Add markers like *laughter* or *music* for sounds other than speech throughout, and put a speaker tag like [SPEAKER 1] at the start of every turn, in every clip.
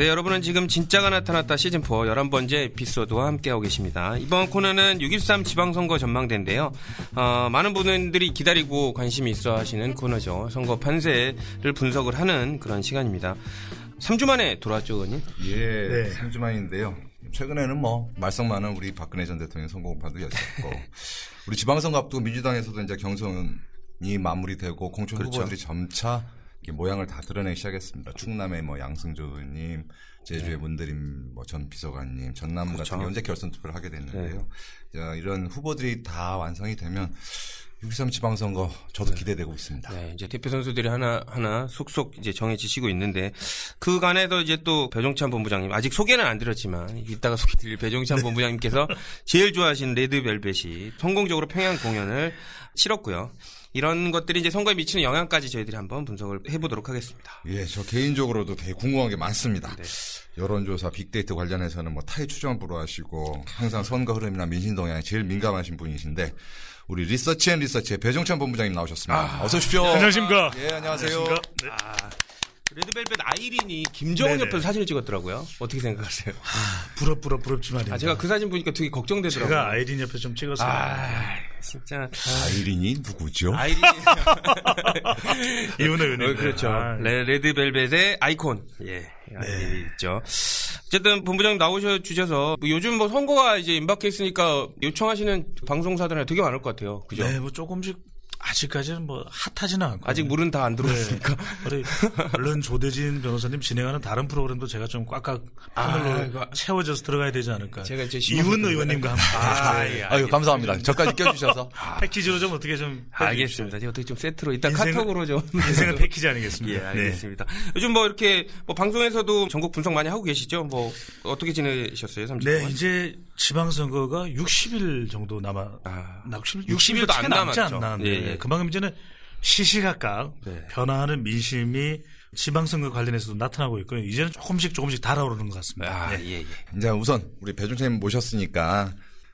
[SPEAKER 1] 네, 여러분은 지금 진짜가 나타났다 시즌4 11번째 에피소드와 함께하고 계십니다. 이번 코너는 6.13 지방선거 전망대인데요. 어, 많은 분들이 기다리고 관심이 있어 하시는 코너죠. 선거 판세를 분석을 하는 그런 시간입니다. 3주 만에 돌아왔죠, 의원님?
[SPEAKER 2] 예,
[SPEAKER 3] 네.
[SPEAKER 2] 3주 만인데요. 최근에는 뭐 말썽 많은 우리 박근혜 전 대통령 선거판도 였었고 우리 지방선거 앞두고 민주당에서도 이제 경선이 마무리되고 공천
[SPEAKER 1] 그렇죠.
[SPEAKER 2] 후보들이 점차 모양을 다 드러내기 시작했습니다. 충남의 뭐 양승조 의원님, 제주의 문대림 뭐 전 비서관님, 전남
[SPEAKER 1] 네. 그렇죠.
[SPEAKER 2] 같은 경우 이제 결선 투표를 하게 됐는데요. 자, 이런 후보들이 다 완성이 되면 6.3 지방선거 저도 기대되고 있습니다.
[SPEAKER 1] 네, 이제 대표 선수들이 하나 하나 속속 이제 정해지시고 있는데 그간에도 이제 또 배종찬 본부장님 아직 소개는 안 드렸지만 이따가 소개 드릴 배종찬 본부장님께서 제일 좋아하시는 레드벨벳이 성공적으로 평양 공연을 치렀고요. 이런 것들이 이제 선거에 미치는 영향까지 저희들이 한번 분석을 해보도록 하겠습니다.
[SPEAKER 2] 예, 저 개인적으로도 되게 궁금한 게 많습니다.
[SPEAKER 1] 네.
[SPEAKER 2] 여론조사, 빅데이터 관련해서는 뭐 타의 추종을 불허하시고 항상 선거 흐름이나 민심 동향에 제일 민감하신 분이신데 우리 리서치 앤 리서치의 배종찬 본부장님 나오셨습니다. 어서 오십시오.
[SPEAKER 3] 안녕하십니까.
[SPEAKER 2] 예, 안녕하세요.
[SPEAKER 3] 네.
[SPEAKER 1] 아, 레드벨벳 아이린이 김정은
[SPEAKER 3] 네네.
[SPEAKER 1] 옆에서 사진을 찍었더라고요. 어떻게 생각하세요?
[SPEAKER 3] 부럽 부럽 부럽지만
[SPEAKER 1] 아, 제가 그 사진 보니까 되게 걱정되더라고요.
[SPEAKER 3] 제가 아이린 옆에 좀 찍었어요.
[SPEAKER 1] 아, 진짜
[SPEAKER 2] 아이린이 누구죠?
[SPEAKER 1] 아이린 *laughs*
[SPEAKER 3] 이훈호 의원님.
[SPEAKER 1] 어, 그렇죠.
[SPEAKER 3] 아,
[SPEAKER 1] 레, 레드벨벳의 아이콘. 예. 아이콘이 있죠. 어쨌든 본부장님 나오셔 주셔서 뭐 요즘 뭐 선거가 이제 임박해 있으니까 요청하시는 방송사들이 되게 많을 것 같아요. 그죠?
[SPEAKER 3] 네, 뭐 조금씩 아직까지는 뭐 핫하지는 않고.
[SPEAKER 1] 아직 물은 다 안 들어왔으니까.
[SPEAKER 3] 우리 물론 조대진 변호사님 진행하는 다른 프로그램도 제가 좀 꽉꽉 하늘로
[SPEAKER 1] 아,
[SPEAKER 3] 채워져서 들어가야 되지 않을까.
[SPEAKER 1] 제가 이제
[SPEAKER 3] 이훈 의원님과 함께
[SPEAKER 1] 아,
[SPEAKER 3] 네.
[SPEAKER 1] 예.
[SPEAKER 2] 아유, 감사합니다. 저까지 껴주셔서. *laughs*
[SPEAKER 3] 패키지로 좀 어떻게 좀
[SPEAKER 1] 알겠습니다. 제가 어떻게 좀 세트로 이따
[SPEAKER 3] 인생은-
[SPEAKER 1] 카톡으로 좀.
[SPEAKER 3] 인생은 패키지 아니겠습니까? *laughs*
[SPEAKER 1] 예, 알겠습니다. 요즘 뭐 이렇게 뭐 방송에서도 전국 분석 많이 하고 계시죠? 뭐 어떻게 지내셨어요? 30분
[SPEAKER 3] 네? 이제 지방선거가 60일 정도 남아,
[SPEAKER 1] 아,
[SPEAKER 3] 60일,
[SPEAKER 1] 60일 도안
[SPEAKER 3] 채 남지. 않나는데
[SPEAKER 1] 예, 예.
[SPEAKER 3] 그만큼 이제는 시시각각
[SPEAKER 1] 네.
[SPEAKER 3] 변화하는 민심이 지방선거 관련해서도 나타나고 있고 이제는 조금씩 조금씩 달아오르는 것 같습니다.
[SPEAKER 1] 아,
[SPEAKER 3] 네.
[SPEAKER 1] 예, 예.
[SPEAKER 2] 이제 우선 우리 배종찬님 모셨으니까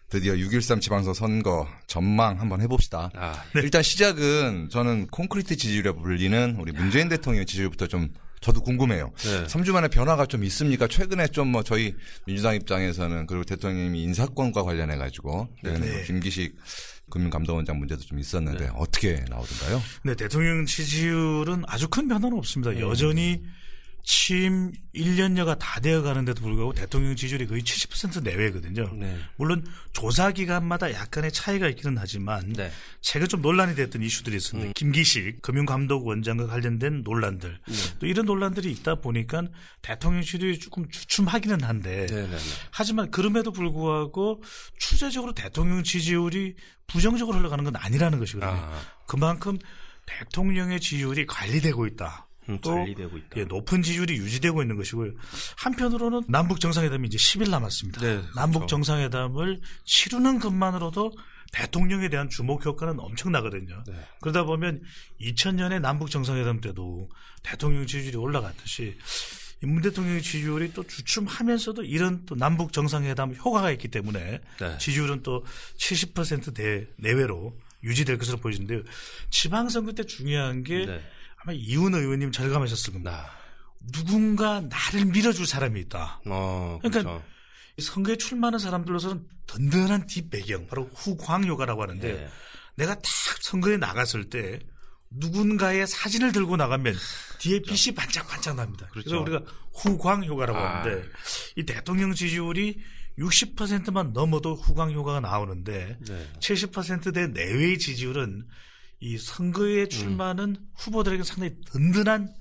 [SPEAKER 2] 드디어 6.13 지방선 선거 전망 한번 해봅시다.
[SPEAKER 1] 아,
[SPEAKER 2] 일단 시작은 저는 콘크리트 지지율에 불리는 우리 문재인 대통령의 지지율부터 좀 저도 궁금해요.
[SPEAKER 1] 네.
[SPEAKER 2] 3주 만에 변화가 좀 있습니까? 최근에 좀 뭐 저희 민주당 입장에서는 그리고 대통령님이 인사권과 관련해 가지고
[SPEAKER 3] 네.
[SPEAKER 2] 뭐 김기식 금융감독원장 문제도 좀 있었는데 어떻게 나오던가요?
[SPEAKER 3] 네, 대통령 지지율은 아주 큰 변화는 없습니다.
[SPEAKER 1] 네.
[SPEAKER 3] 여전히 취임 1년여가 다 되어 가는데도 불구하고 대통령 지지율이 거의 70% 내외거든요.
[SPEAKER 1] 네.
[SPEAKER 3] 물론 조사 기간마다 약간의 차이가 있기는 하지만
[SPEAKER 1] 네.
[SPEAKER 3] 최근 좀 논란이 됐던 이슈들이 있습니다. 김기식 금융감독원장과 관련된 논란들
[SPEAKER 1] 네.
[SPEAKER 3] 또 이런 논란들이 있다 보니까 대통령 지지율이 조금 주춤하기는 한데
[SPEAKER 1] 네, 네, 네.
[SPEAKER 3] 하지만 그럼에도 불구하고 추세적으로 대통령 지지율이 부정적으로 흘러가는 건 아니라는 것이거든요.
[SPEAKER 1] 아.
[SPEAKER 3] 그만큼 대통령의 지지율이 관리되고 있다.
[SPEAKER 1] 음,
[SPEAKER 3] 또
[SPEAKER 1] 관리되고 있다.
[SPEAKER 3] 예, 높은 지지율이 유지되고 있는 것이고요. 한편으로는 남북 정상회담이 이제 10일 남았습니다.
[SPEAKER 1] 네,
[SPEAKER 3] 남북
[SPEAKER 1] 그렇죠.
[SPEAKER 3] 정상회담을 치르는 것만으로도 대통령에 대한 주목 효과는 엄청나거든요.
[SPEAKER 1] 네.
[SPEAKER 3] 그러다 보면 2000년에 남북 정상회담 때도 대통령 지지율이 올라갔듯이 이문 대통령의 지지율이 또 주춤하면서도 이런 또 남북 정상회담 효과가 있기 때문에
[SPEAKER 1] 네.
[SPEAKER 3] 지지율은 또 70%대 내외로 유지될 것으로 보이는데요. 지방선거 때 중요한 게
[SPEAKER 1] 네.
[SPEAKER 3] 아마 이훈 의원님 절감하셨을 겁니다.
[SPEAKER 1] 나.
[SPEAKER 3] 누군가 나를 밀어줄 사람이 있다.
[SPEAKER 1] 어,
[SPEAKER 3] 그러니까
[SPEAKER 1] 그렇죠.
[SPEAKER 3] 이 선거에 출마하는 사람들로서는 든든한 뒷배경, 바로 후광효과라고 하는데
[SPEAKER 1] 네.
[SPEAKER 3] 내가 딱 선거에 나갔을 때 누군가의 사진을 들고 나가면 뒤에 빛이 반짝반짝 납니다. 그래서
[SPEAKER 1] 그렇죠.
[SPEAKER 3] 우리가 후광효과라고
[SPEAKER 1] 아.
[SPEAKER 3] 하는데 이 대통령 지지율이 60%만 넘어도 후광효과가 나오는데
[SPEAKER 1] 네.
[SPEAKER 3] 70%대 내외의 지지율은 이 선거에 출마하는 후보들에게 상당히 든든한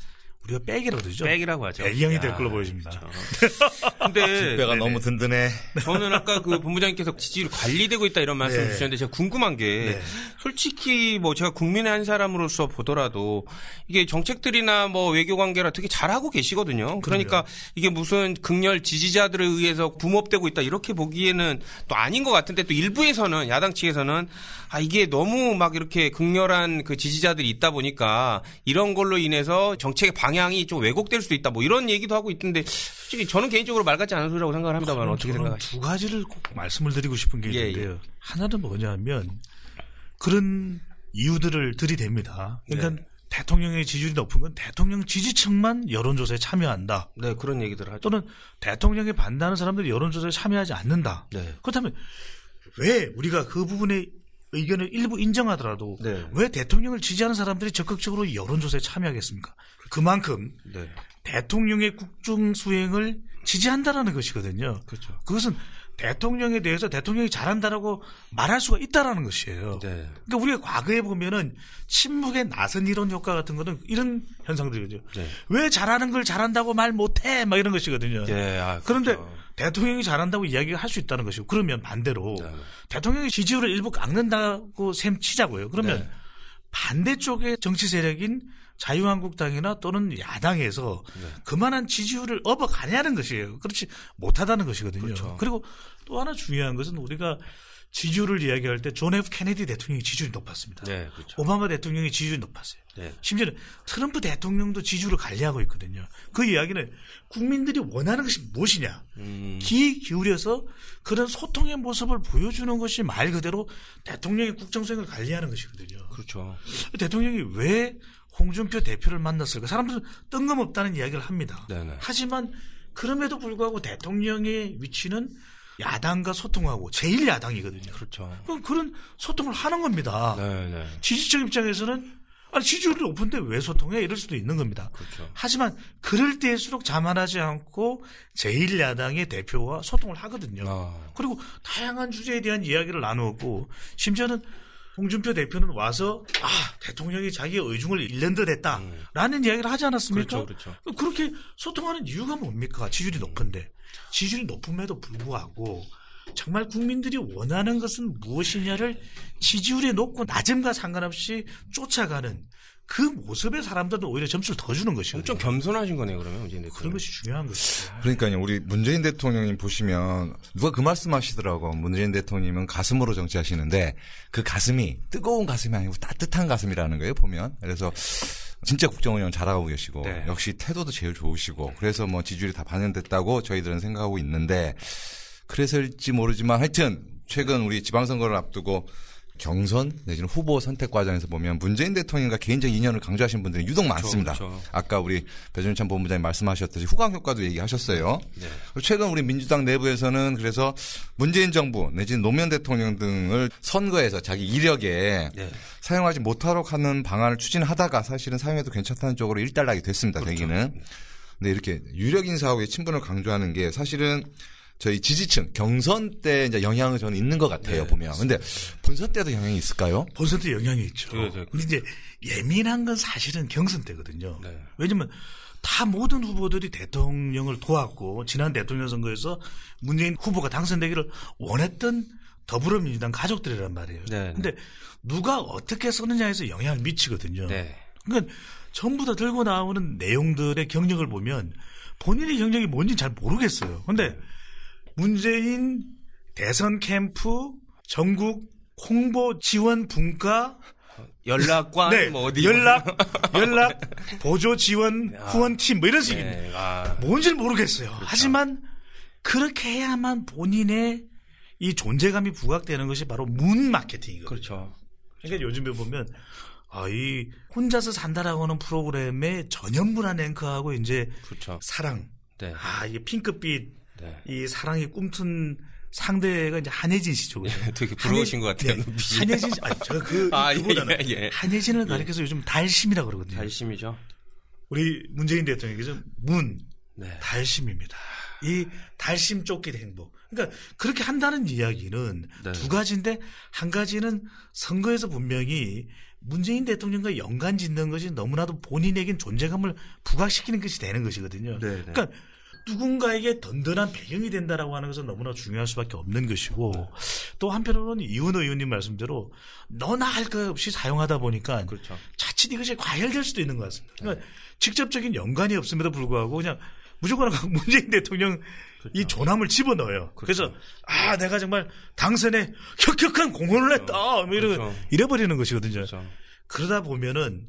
[SPEAKER 3] 우리가 백이라고 그러죠.
[SPEAKER 1] 백이라고 하죠.
[SPEAKER 3] 배경이 될
[SPEAKER 1] 야,
[SPEAKER 3] 걸로 보여집니다.
[SPEAKER 1] 그렇죠. *laughs* 근데
[SPEAKER 2] 배가 너무 든든해.
[SPEAKER 1] 저는 아까 그 본부장님께서 지지율 관리되고 있다 이런 말씀
[SPEAKER 3] 네.
[SPEAKER 1] 주셨는데 제가 궁금한 게
[SPEAKER 3] 네.
[SPEAKER 1] 솔직히 뭐 제가 국민의 한 사람으로서 보더라도 이게 정책들이나 뭐 외교 관계라 되게 잘하고 계시거든요. 그러니까 이게 무슨 극렬 지지자들에 의해서 붐업되고 있다 이렇게 보기에는 또 아닌 것 같은데 또 일부에서는 야당 측에서는 아 이게 너무 막 이렇게 극렬한 그 지지자들이 있다 보니까 이런 걸로 인해서 정책의 방향이 좀 왜곡될 수도 있다 뭐 이런 얘기도 하고 있던데 솔직히 저는 개인적으로 말 같지 않은 소리라고 생각을 합니다만 어떻게 생각하시죠?
[SPEAKER 3] 두 가지를 꼭 말씀을 드리고 싶은 게
[SPEAKER 1] 예,
[SPEAKER 3] 있는데요. 하나는 뭐냐면 그런 이유들을 들이댑니다. 그러니까
[SPEAKER 1] 네.
[SPEAKER 3] 대통령의 지지율이 높은 건 대통령 지지층만 여론조사에 참여한다.
[SPEAKER 1] 네, 그런 얘기들 하죠.
[SPEAKER 3] 또는 대통령에 반대하는 사람들이 여론조사에 참여하지 않는다.
[SPEAKER 1] 네.
[SPEAKER 3] 그렇다면 왜 우리가 그 부분의 의견을 일부 인정하더라도
[SPEAKER 1] 네.
[SPEAKER 3] 왜 대통령을 지지하는 사람들이 적극적으로 여론조사에 참여하겠습니까? 그만큼
[SPEAKER 1] 네.
[SPEAKER 3] 대통령의 국정 수행을 지지한다라는 것이거든요.
[SPEAKER 1] 그렇죠.
[SPEAKER 3] 그것은 대통령에 대해서 대통령이 잘한다라고 말할 수가 있다라는 것이에요.
[SPEAKER 1] 네.
[SPEAKER 3] 그러니까 우리가 과거에 보면은 침묵의 나선 이론 효과 같은 거는 이런 현상들이죠.
[SPEAKER 1] 네.
[SPEAKER 3] 왜 잘하는 걸 잘한다고 말 못해? 막 이런 것이거든요.
[SPEAKER 1] 예, 아,
[SPEAKER 3] 그런데
[SPEAKER 1] 그렇죠.
[SPEAKER 3] 대통령이 잘한다고 이야기를 할수 있다는 것이고 그러면 반대로
[SPEAKER 1] 네.
[SPEAKER 3] 대통령의 지지율을 일부 깎는다고 셈 치자고요. 그러면
[SPEAKER 1] 네.
[SPEAKER 3] 반대쪽의 정치 세력인 자유한국당이나 또는 야당에서
[SPEAKER 1] 네.
[SPEAKER 3] 그만한 지지율을 업어가냐는 것이에요. 그렇지 못하다는 것이거든요.
[SPEAKER 1] 그렇죠.
[SPEAKER 3] 그리고 또 하나 중요한 것은 우리가 지지율을 이야기할 때 존 F 케네디 대통령의 지지율이 높았습니다.
[SPEAKER 1] 네, 그렇죠.
[SPEAKER 3] 오바마 대통령의 지지율이 높았어요.
[SPEAKER 1] 네.
[SPEAKER 3] 심지어는 트럼프 대통령도 지지율을 관리하고 있거든요. 그 이야기는 국민들이 원하는 것이 무엇이냐.
[SPEAKER 1] 음,
[SPEAKER 3] 귀 기울여서 그런 소통의 모습을 보여주는 것이 말 그대로 대통령의 국정수행을 관리하는 것이거든요.
[SPEAKER 1] 그렇죠.
[SPEAKER 3] 대통령이 왜 홍준표 대표를 만났을 까? 사람들은 뜬금없다는 이야기를 합니다.
[SPEAKER 1] 네네.
[SPEAKER 3] 하지만 그럼에도 불구하고 대통령의 위치는 야당과 소통하고 제일 야당이거든요.
[SPEAKER 1] 그렇죠.
[SPEAKER 3] 그럼 그런 소통을 하는 겁니다.
[SPEAKER 1] 네, 네.
[SPEAKER 3] 지지층 입장에서는 아니 지지율이 높은데 왜 소통해? 이럴 수도 있는 겁니다.
[SPEAKER 1] 그렇죠.
[SPEAKER 3] 하지만 그럴 때일수록 자만하지 않고 제1야당의 대표와 소통을 하거든요.
[SPEAKER 1] 아,
[SPEAKER 3] 그리고 다양한 주제에 대한 이야기를 나누었고 심지어는 홍준표 대표는 와서 아 대통령이 자기의 의중을 잃는 듯했다라는 이야기를 하지 않았습니까?
[SPEAKER 1] 음. 그렇죠, 그렇죠.
[SPEAKER 3] 그렇게 소통하는 이유가 뭡니까? 지지율이 높은데 지지율이 높음에도 불구하고 정말 국민들이 원하는 것은 무엇이냐를 지지율이 높고 낮음과 상관없이 쫓아가는 그 모습의 사람들은 오히려 점수를 더 주는 것이거든요.
[SPEAKER 1] 좀 겸손하신 거네요, 그러면 문재인
[SPEAKER 3] 그런
[SPEAKER 1] 대통령.
[SPEAKER 3] 것이 중요한 것이죠.
[SPEAKER 2] 그러니까요, 우리 문재인 대통령님 보시면 누가 그 말씀하시더라고. 문재인 대통령님은 가슴으로 정치하시는데 그 가슴이 뜨거운 가슴이 아니고 따뜻한 가슴이라는 거예요. 보면 그래서 진짜 국정 운영 잘하고 계시고
[SPEAKER 1] 네.
[SPEAKER 2] 역시 태도도 제일 좋으시고 그래서 뭐 지지율이 다 반영됐다고 저희들은 생각하고 있는데 그래서일지 모르지만 하여튼 최근 우리 지방선거를 앞두고 경선 내지는 후보 선택 과정에서 보면 문재인 대통령과 개인적 인연을 강조하시는 분들이 유독 많습니다.
[SPEAKER 1] 그렇죠.
[SPEAKER 2] 아까 우리 배준찬 본부장님 말씀하셨듯이 후광 효과도 얘기하셨어요.
[SPEAKER 1] 네.
[SPEAKER 2] 최근 우리 민주당 내부에서는 그래서 문재인 정부 내지는 노무현 대통령 등을 선거에서 자기 이력에
[SPEAKER 1] 네.
[SPEAKER 2] 사용하지 못하도록 하는 방안을 추진하다가 사실은 사용해도 괜찮다는 쪽으로 일단락이 됐습니다.
[SPEAKER 1] 그렇죠.
[SPEAKER 2] 되기는. 근데 이렇게 유력 인사하고의 친분을 강조하는 게 사실은 저희 지지층 경선 때 이제 영향은 저는 있는 것 같아요
[SPEAKER 1] 네,
[SPEAKER 2] 보면. 근데 본선 때도 영향이 있을까요?
[SPEAKER 3] 본선 때 영향이 있죠.
[SPEAKER 1] 네, 네.
[SPEAKER 3] 근데 이제 예민한 건 사실은 경선 때거든요.
[SPEAKER 1] 네.
[SPEAKER 3] 왜냐면 다 모든 후보들이 대통령을 도왔고 지난 대통령 선거에서 문재인 후보가 당선되기를 원했던 더불어민주당 가족들이란 말이에요.
[SPEAKER 1] 네, 네.
[SPEAKER 3] 근데 누가 어떻게 쓰느냐에서 영향을 미치거든요.
[SPEAKER 1] 네.
[SPEAKER 3] 그러니까 전부 다 들고 나오는 내용들의 경력을 보면 본인의 경력이 뭔지 잘 모르겠어요. 근데 문재인 대선 캠프 전국 홍보 지원 분과
[SPEAKER 1] 연락관 *laughs*
[SPEAKER 3] 네,
[SPEAKER 1] 뭐 어디
[SPEAKER 3] 연락 *laughs* 연락 보조 지원 후원팀 뭐 이런 식입니다.
[SPEAKER 1] 네. 아,
[SPEAKER 3] 뭔지를 모르겠어요.
[SPEAKER 1] 그렇죠.
[SPEAKER 3] 하지만 그렇게 해야만 본인의 이 존재감이 부각되는 것이 바로 문 마케팅이거든요.
[SPEAKER 1] 그렇죠.
[SPEAKER 3] 그러니까 요즘에 보면 아, 이 혼자서 산다라고 하는 프로그램의 전현무란 앵커하고 이제
[SPEAKER 1] 그렇죠.
[SPEAKER 3] 사랑
[SPEAKER 1] 네.
[SPEAKER 3] 아 이게 핑크빛
[SPEAKER 1] 네.
[SPEAKER 3] 이 사랑이 꿈튼 상대가 이제 한혜진 씨죠. 그죠?
[SPEAKER 1] 되게 부러우신 것 같아요,
[SPEAKER 3] 네.
[SPEAKER 1] 눈빛이.
[SPEAKER 3] 한혜진 씨, 아니, 제가 그, *laughs*
[SPEAKER 1] 아, 예,
[SPEAKER 3] 그보다는
[SPEAKER 1] 예, 예.
[SPEAKER 3] 한혜진을 가리켜서 요즘 달심이라 그러거든요.
[SPEAKER 1] 달심이죠.
[SPEAKER 3] 우리 문재인 대통령께서 문,
[SPEAKER 1] 네.
[SPEAKER 3] 달심입니다. 이 달심 쫓기의 행복. 그러니까 그렇게 한다는 이야기는
[SPEAKER 1] 네.
[SPEAKER 3] 두 가지인데 한 가지는 선거에서 분명히 문재인 대통령과 연관 짓는 것이 너무나도 본인에겐 존재감을 부각시키는 것이 되는 것이거든요.
[SPEAKER 1] 네, 네.
[SPEAKER 3] 그러니까 누군가에게 든든한 배경이 된다라고 하는 것은 너무나 중요할 수밖에 없는 것이고
[SPEAKER 1] 네.
[SPEAKER 3] 또 한편으로는 이훈호 의원님 말씀대로 너나 할 것 없이 사용하다 보니까
[SPEAKER 1] 그렇죠.
[SPEAKER 3] 자칫 이것이 과열될 수도 있는 것 같습니다. 그러니까 직접적인 연관이 없음에도 불구하고 그냥 무조건 *laughs* 문재인 대통령 이 조남을 집어넣어요. 그래서아 내가 정말 당선에 혁혁한 공헌을 했다. 뭐 이러,
[SPEAKER 1] 그렇죠.
[SPEAKER 3] 이래버리는 것이거든요.
[SPEAKER 1] 그렇죠.
[SPEAKER 3] 그러다 보면은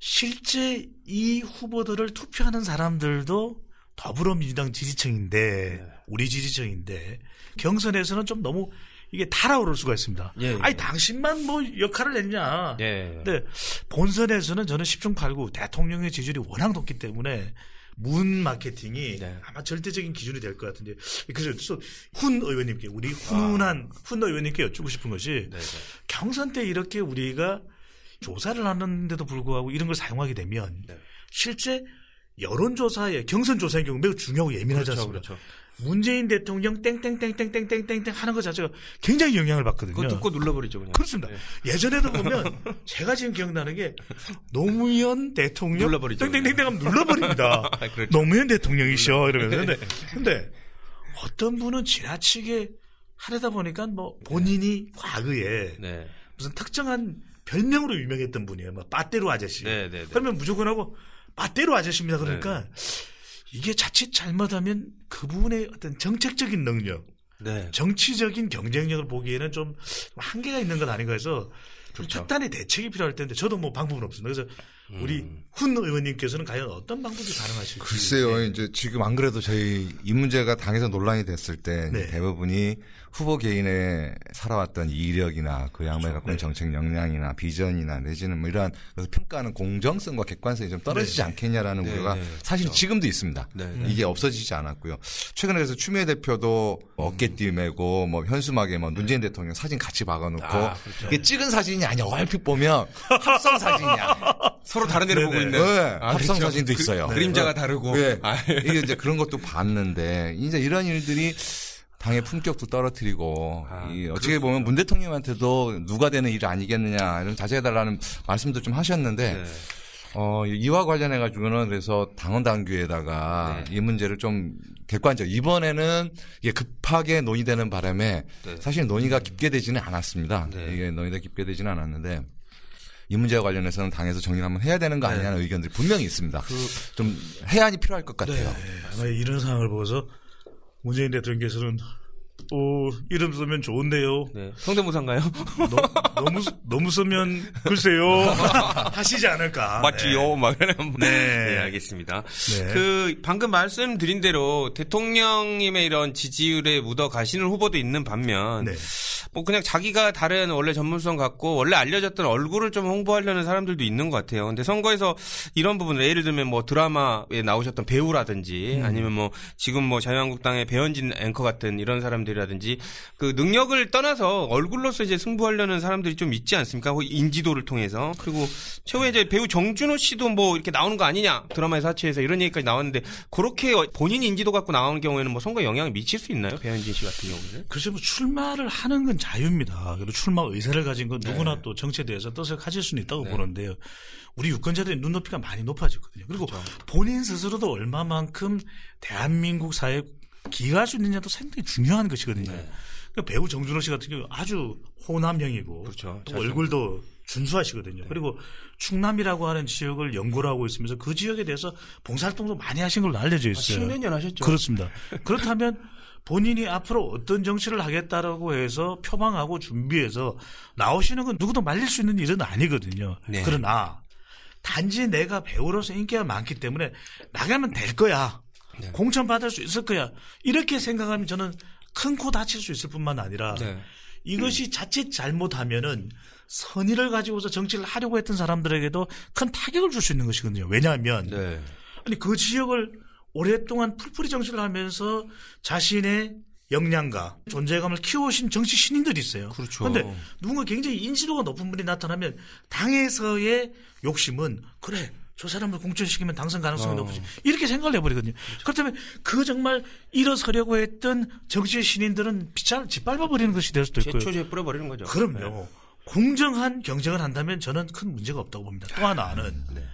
[SPEAKER 3] 실제 이 후보들을 투표하는 사람들도 더불어민주당 지지층인데
[SPEAKER 1] 네.
[SPEAKER 3] 우리 지지층인데 경선에서는 좀 너무 이게 달아오를 수가 있습니다.
[SPEAKER 1] 예, 예.
[SPEAKER 3] 아니 당신만 뭐 역할을 했냐.
[SPEAKER 1] 예.
[SPEAKER 3] 근데 본선에서는 저는 10중 8구 대통령의 지지율이 워낙 높기 때문에 문 마케팅이
[SPEAKER 1] 네.
[SPEAKER 3] 아마 절대적인 기준이 될 것 같은데 그래서 훈 의원님께 우리 훈훈한 훈 의원님께 여쭙고 싶은 것이
[SPEAKER 1] 아. 네, 네.
[SPEAKER 3] 경선 때 이렇게 우리가 조사를 하는데도 불구하고 이런 걸 사용하게 되면
[SPEAKER 1] 네.
[SPEAKER 3] 실제 여론조사에 경선조사의 경우 매우 중요하고 예민하지
[SPEAKER 1] 그렇죠,
[SPEAKER 3] 않습니까?
[SPEAKER 1] 그렇죠.
[SPEAKER 3] 문재인 대통령 땡땡땡땡땡땡땡땡 하는 것 자체가 굉장히 영향을 받거든요.
[SPEAKER 1] 그거 듣고 눌러버리죠, 그냥.
[SPEAKER 3] 그렇습니다.
[SPEAKER 1] 네.
[SPEAKER 3] 예전에도 보면 *laughs* 제가 지금 기억나는 게 노무현 대통령
[SPEAKER 1] 눌러버리죠,
[SPEAKER 3] 땡땡땡땡 하면 눌러버립니다. *laughs*
[SPEAKER 1] 아, 그렇죠.
[SPEAKER 3] 노무현 대통령이셔 이러면서 근데, *laughs* 근데 어떤 분은 지나치게 하려다 보니까 뭐 본인이 과거에
[SPEAKER 1] 네.
[SPEAKER 3] 무슨 특정한 별명으로 유명했던 분이에요. 뭐 빠떼로 아저씨.
[SPEAKER 1] 네, 네, 네.
[SPEAKER 3] 그러면 무조건 하고 빠떼로 아저씨입니다. 그러니까 이게 자칫 잘못하면 그분의 어떤 정책적인 능력,
[SPEAKER 1] 네.
[SPEAKER 3] 정치적인 경쟁력을 보기에는 좀 한계가 있는 것 아닌가 해서 좀
[SPEAKER 1] 그렇죠.
[SPEAKER 3] 특단의 대책이 필요할 텐데 저도 뭐 방법은 없습니다. 그래서 우리
[SPEAKER 1] 음.
[SPEAKER 3] 훈 의원님께서는 과연 어떤 방법이 가능하실지.
[SPEAKER 2] 글쎄요,
[SPEAKER 3] 네.
[SPEAKER 2] 이제 지금 안 그래도 저희 이 문제가 당에서 논란이 됐을 때
[SPEAKER 3] 네.
[SPEAKER 2] 대부분이 후보 개인의 살아왔던 이력이나 그 양반이 갖고 있는
[SPEAKER 3] 네.
[SPEAKER 2] 정책 역량이나 비전이나 내지는 뭐 이러한 그래서 평가하는 공정성과 객관성이 좀 떨어지지
[SPEAKER 3] 네.
[SPEAKER 2] 않겠냐라는
[SPEAKER 1] 네,
[SPEAKER 2] 우려가
[SPEAKER 1] 네.
[SPEAKER 2] 사실
[SPEAKER 1] 그렇죠.
[SPEAKER 2] 지금도 있습니다.
[SPEAKER 1] 네, 네.
[SPEAKER 2] 이게 없어지지 않았고요. 최근에 그래서 추미애 대표도 어깨띠 메고 뭐 현수막에 뭐 문재인 대통령 사진 같이 박아놓고
[SPEAKER 1] 아, 그렇죠.
[SPEAKER 2] 이게 찍은 사진이 아니야. 얼핏 보면 *laughs* 합성 사진이야. *laughs*
[SPEAKER 1] 서로 다른 데를 보고 있는.
[SPEAKER 2] 네,
[SPEAKER 1] 아,
[SPEAKER 2] 합성
[SPEAKER 1] 그렇죠.
[SPEAKER 2] 사진도 있어요.
[SPEAKER 1] 그 림자가 다르고.
[SPEAKER 2] 네.
[SPEAKER 1] 아,
[SPEAKER 2] 이게 이제 그런 것도 봤는데 이제 이런 일들이 당의 품격도 떨어뜨리고
[SPEAKER 1] 아,
[SPEAKER 2] 이 어떻게 보면 문 대통령한테도 누가 되는 일 아니겠느냐 이런 자제해달라는 말씀도 좀 하셨는데
[SPEAKER 1] 네.
[SPEAKER 2] 어, 이와 관련해 가지고는 그래서 당원 당규에다가
[SPEAKER 1] 네.
[SPEAKER 2] 이 문제를 좀 객관적 이번에는 이게 급하게 논의되는 바람에
[SPEAKER 1] 네.
[SPEAKER 2] 사실 논의가 깊게 되지는 않았습니다.
[SPEAKER 1] 네.
[SPEAKER 2] 이게 논의가 깊게 되지는 않았는데 이 문제와 관련해서는 당에서 정리를 한번 해야 되는 거 아니냐는 의견들이 분명히 있습니다. 좀 해안이 필요할 것 같아요.
[SPEAKER 3] 네. 아마 이런 상황을 보고서 문재인 대통령께서는 오 이름 쓰면 좋은데요.
[SPEAKER 1] 네. 성대모사인가요?
[SPEAKER 3] 너, 너무 너무 쓰면 글쎄요 *laughs* 하시지 않을까.
[SPEAKER 1] 맞지요? 막 이러면.
[SPEAKER 3] 네.
[SPEAKER 1] 네, 알겠습니다.
[SPEAKER 3] 네.
[SPEAKER 1] 그, 방금 말씀드린 대로 대통령님의 이런 지지율에 묻어 가시는 후보도 있는 반면,
[SPEAKER 3] 네.
[SPEAKER 1] 뭐 그냥 자기가 다른 원래 전문성 갖고 원래 알려졌던 얼굴을 좀 홍보하려는 사람들도 있는 것 같아요. 근데 선거에서 이런 부분을 예를 들면 뭐 드라마에 나오셨던 배우라든지 아니면 뭐 지금 뭐 자유한국당의 배현진 앵커 같은 이런 사람들 이라든지 그 능력을 떠나서 얼굴로서 이제 승부하려는 사람들이 좀 있지 않습니까? 그 인지도를 통해서 그리고 최후에 이제 배우 정준호 씨도 뭐 이렇게 나오는 거 아니냐 드라마에 사치해서 이런 얘기까지 나왔는데 그렇게 본인 인지도 갖고 나오는 경우에는 뭐 선거에 영향을 미칠 수 있나요? 배현진 씨 같은 경우는?
[SPEAKER 3] 글쎄 뭐 출마를 하는 건 자유입니다. 그리고 출마 의사를 가진 건 누구나
[SPEAKER 1] 네.
[SPEAKER 3] 또 정치에 대해서 뜻을 가질 수는 있다고
[SPEAKER 1] 네.
[SPEAKER 3] 보는데요. 우리 유권자들의 눈높이가 많이 높아졌거든요. 그리고
[SPEAKER 1] 그렇죠.
[SPEAKER 3] 본인 스스로도 얼마만큼 대한민국 사회에 기여할 수 있느냐도 상당히 중요한 것이거든요.
[SPEAKER 1] 네.
[SPEAKER 3] 그러니까 배우 정준호 씨 같은 경우 아주 호남형이고
[SPEAKER 1] 그렇죠.
[SPEAKER 3] 얼굴도 준수하시거든요. 그리고 충남이라고 하는 지역을 연구를 하고 있으면서 그 지역에 대해서 봉사활동도 많이 하신 걸로 알려져 있어요.
[SPEAKER 1] 10몇 년 하셨죠.
[SPEAKER 3] 그렇습니다. *laughs* 그렇다면 본인이 앞으로 어떤 정치를 하겠다라고 해서 표방하고 준비해서 나오시는 건 누구도 말릴 수 있는 일은 아니거든요.
[SPEAKER 1] 네.
[SPEAKER 3] 그러나 단지 내가 배우로서 인기가 많기 때문에 나가면 될 거야.
[SPEAKER 1] 네.
[SPEAKER 3] 공천 받을 수 있을 거야. 이렇게 생각하면 저는 큰 코 다칠 수 있을 뿐만 아니라
[SPEAKER 1] 네.
[SPEAKER 3] 이것이 자칫 잘못하면은 선의를 가지고서 정치를 하려고 했던 사람들에게도 큰 타격을 줄 수 있는 것이거든요. 왜냐하면
[SPEAKER 1] 네.
[SPEAKER 3] 아니 그 지역을 오랫동안 풀풀이 정치를 하면서 자신의 역량과 존재감을 키워오신 정치 신인들이 있어요.
[SPEAKER 1] 그렇죠.
[SPEAKER 3] 그런데 누군가 굉장히 인지도가 높은 분이 나타나면 당에서의 욕심은 그래 저 사람을 공천시키면 당선 가능성이
[SPEAKER 1] 어.
[SPEAKER 3] 높지 이렇게 생각을 해버리거든요. 그렇다면 그 정말 일어서려고 했던 정치의 신인들은 빗잘 짓밟아 버리는 것이 될 수도 있고요.
[SPEAKER 1] 제초제 뿌려버리는 거죠.
[SPEAKER 3] 그럼요.
[SPEAKER 1] 네.
[SPEAKER 3] 공정한 경쟁을 한다면 저는 큰 문제가 없다고 봅니다. 또 하나는
[SPEAKER 1] 네.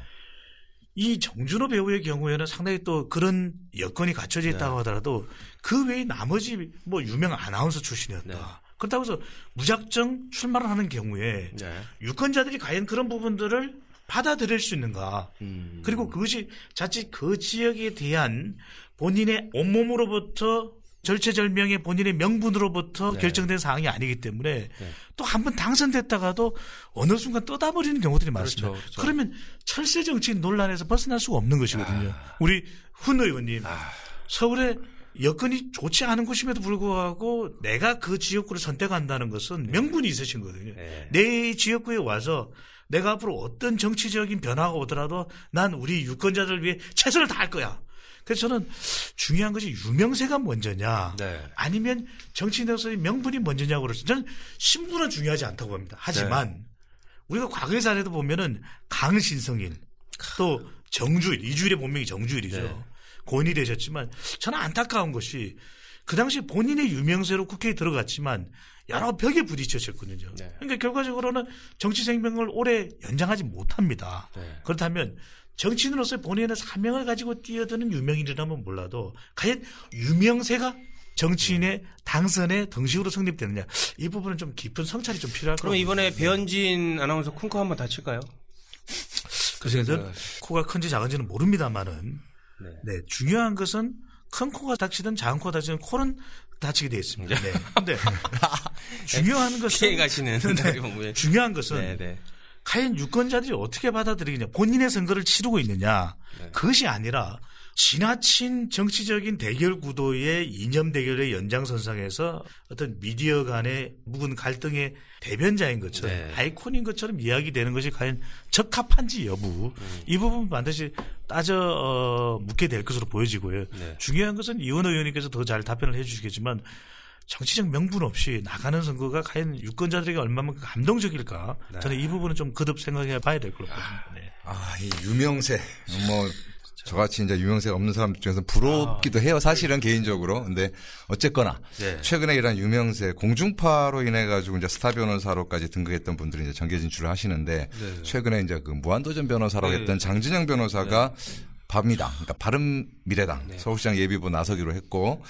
[SPEAKER 3] 이 정준호 배우의 경우에는 상당히 또 그런 여건이 갖춰져 있다고 하더라도 그 외에 나머지 뭐 유명 아나운서 출신이었다.
[SPEAKER 1] 네.
[SPEAKER 3] 그렇다고 해서 무작정 출마를 하는 경우에
[SPEAKER 1] 네.
[SPEAKER 3] 유권자들이 과연 그런 부분들을 받아들일 수 있는가.
[SPEAKER 1] 음.
[SPEAKER 3] 그리고 그것이 자칫 그 지역에 대한 본인의 온몸으로부터 절체절명의 본인의 명분으로부터
[SPEAKER 1] 네.
[SPEAKER 3] 결정된 사항이 아니기 때문에 또한 번 당선됐다가도 어느 순간 떠다버리는 경우들이 많습니다.
[SPEAKER 1] 그렇죠, 그렇죠.
[SPEAKER 3] 그러면 철새 정치인 논란에서 벗어날 수가 없는 것이거든요.
[SPEAKER 1] 아.
[SPEAKER 3] 우리 훈 의원님 서울에 여건이 좋지 않은 곳임에도 불구하고 내가 그 지역구를 선택한다는 것은 명분이 있으신 거거든요.
[SPEAKER 1] 네.
[SPEAKER 3] 내 지역구에 와서 내가 앞으로 어떤 정치적인 변화가 오더라도 난 우리 유권자들을 위해 최선을 다할 거야. 그래서 저는 중요한 것이 유명세가 먼저냐
[SPEAKER 1] 네.
[SPEAKER 3] 아니면 정치인으로서의 명분이 먼저냐고 그래서 저는 신분은 중요하지 않다고 봅니다. 하지만 우리가 과거의 사례도 보면은 강신성인 또 정주일 이주일의 본명이 정주일이죠.
[SPEAKER 1] 네.
[SPEAKER 3] 고인이 되셨지만 저는 안타까운 것이 그 당시 본인의 유명세로 국회에 들어갔지만 여러 벽에 부딪혔었거든요.
[SPEAKER 1] 네.
[SPEAKER 3] 그러니까 결과적으로는 정치 생명을 오래 연장하지 못합니다.
[SPEAKER 1] 네.
[SPEAKER 3] 그렇다면 정치인으로서 본인의 사명을 가지고 뛰어드는 유명인이라면 몰라도 과연 유명세가 정치인의 당선에 등식으로 성립되느냐 이 부분은 좀 깊은 성찰이 좀 필요할 것
[SPEAKER 1] 그럼. 이번에 배현진 아나운서 쿵코 한번 다칠까요?
[SPEAKER 3] 그래서 코가 큰지 작은지는 모릅니다만은
[SPEAKER 1] 네.
[SPEAKER 3] 네, 중요한 것은 큰 코가 다치든 작은 코가 다치든 코는 다치게 되어 있습니다. 네. 근데 *laughs* 중요한 것은
[SPEAKER 1] 피해 가시는
[SPEAKER 3] 네. *laughs* 중요한 것은
[SPEAKER 1] 네, 네.
[SPEAKER 3] 과연 유권자들이 어떻게 받아들이느냐, 본인의 선거를 치르고 있느냐,
[SPEAKER 1] 네.
[SPEAKER 3] 그것이 아니라 지나친 정치적인 대결 구도의 이념 대결의 연장선상에서 어떤 미디어 간의 묵은 갈등의 대변자인 것처럼
[SPEAKER 1] 네.
[SPEAKER 3] 아이콘인 것처럼 이야기되는 것이 과연 적합한지 여부
[SPEAKER 1] 음.
[SPEAKER 3] 이 부분 반드시 따져 어, 묻게 될 것으로 보여지고요.
[SPEAKER 1] 네.
[SPEAKER 3] 중요한 것은 이원 의원님께서 더 잘 답변을 해주시겠지만 정치적 명분 없이 나가는 선거가 과연 유권자들에게 얼마만큼 감동적일까?
[SPEAKER 1] 네.
[SPEAKER 3] 저는 이 부분은 좀 거듭 생각해 봐야 될 것 같습니다. 네.
[SPEAKER 2] 아, 이 유명세. 뭐, 저같이 이제 유명세가 없는 사람 중에서 부럽기도 해요. 사실은 개인적으로. 근데 어쨌거나
[SPEAKER 1] 네.
[SPEAKER 2] 최근에 이런 유명세 공중파로 인해 가지고 이제 스타 변호사로까지 등극했던 분들이 이제 정계 진출을 하시는데
[SPEAKER 1] 네.
[SPEAKER 2] 최근에 이제 그 무한도전 변호사라고
[SPEAKER 1] 네.
[SPEAKER 2] 했던 장진영 변호사가 바미당, 그러니까 바른 미래당
[SPEAKER 1] 네.
[SPEAKER 2] 서울시장 예비후보 나서기로 했고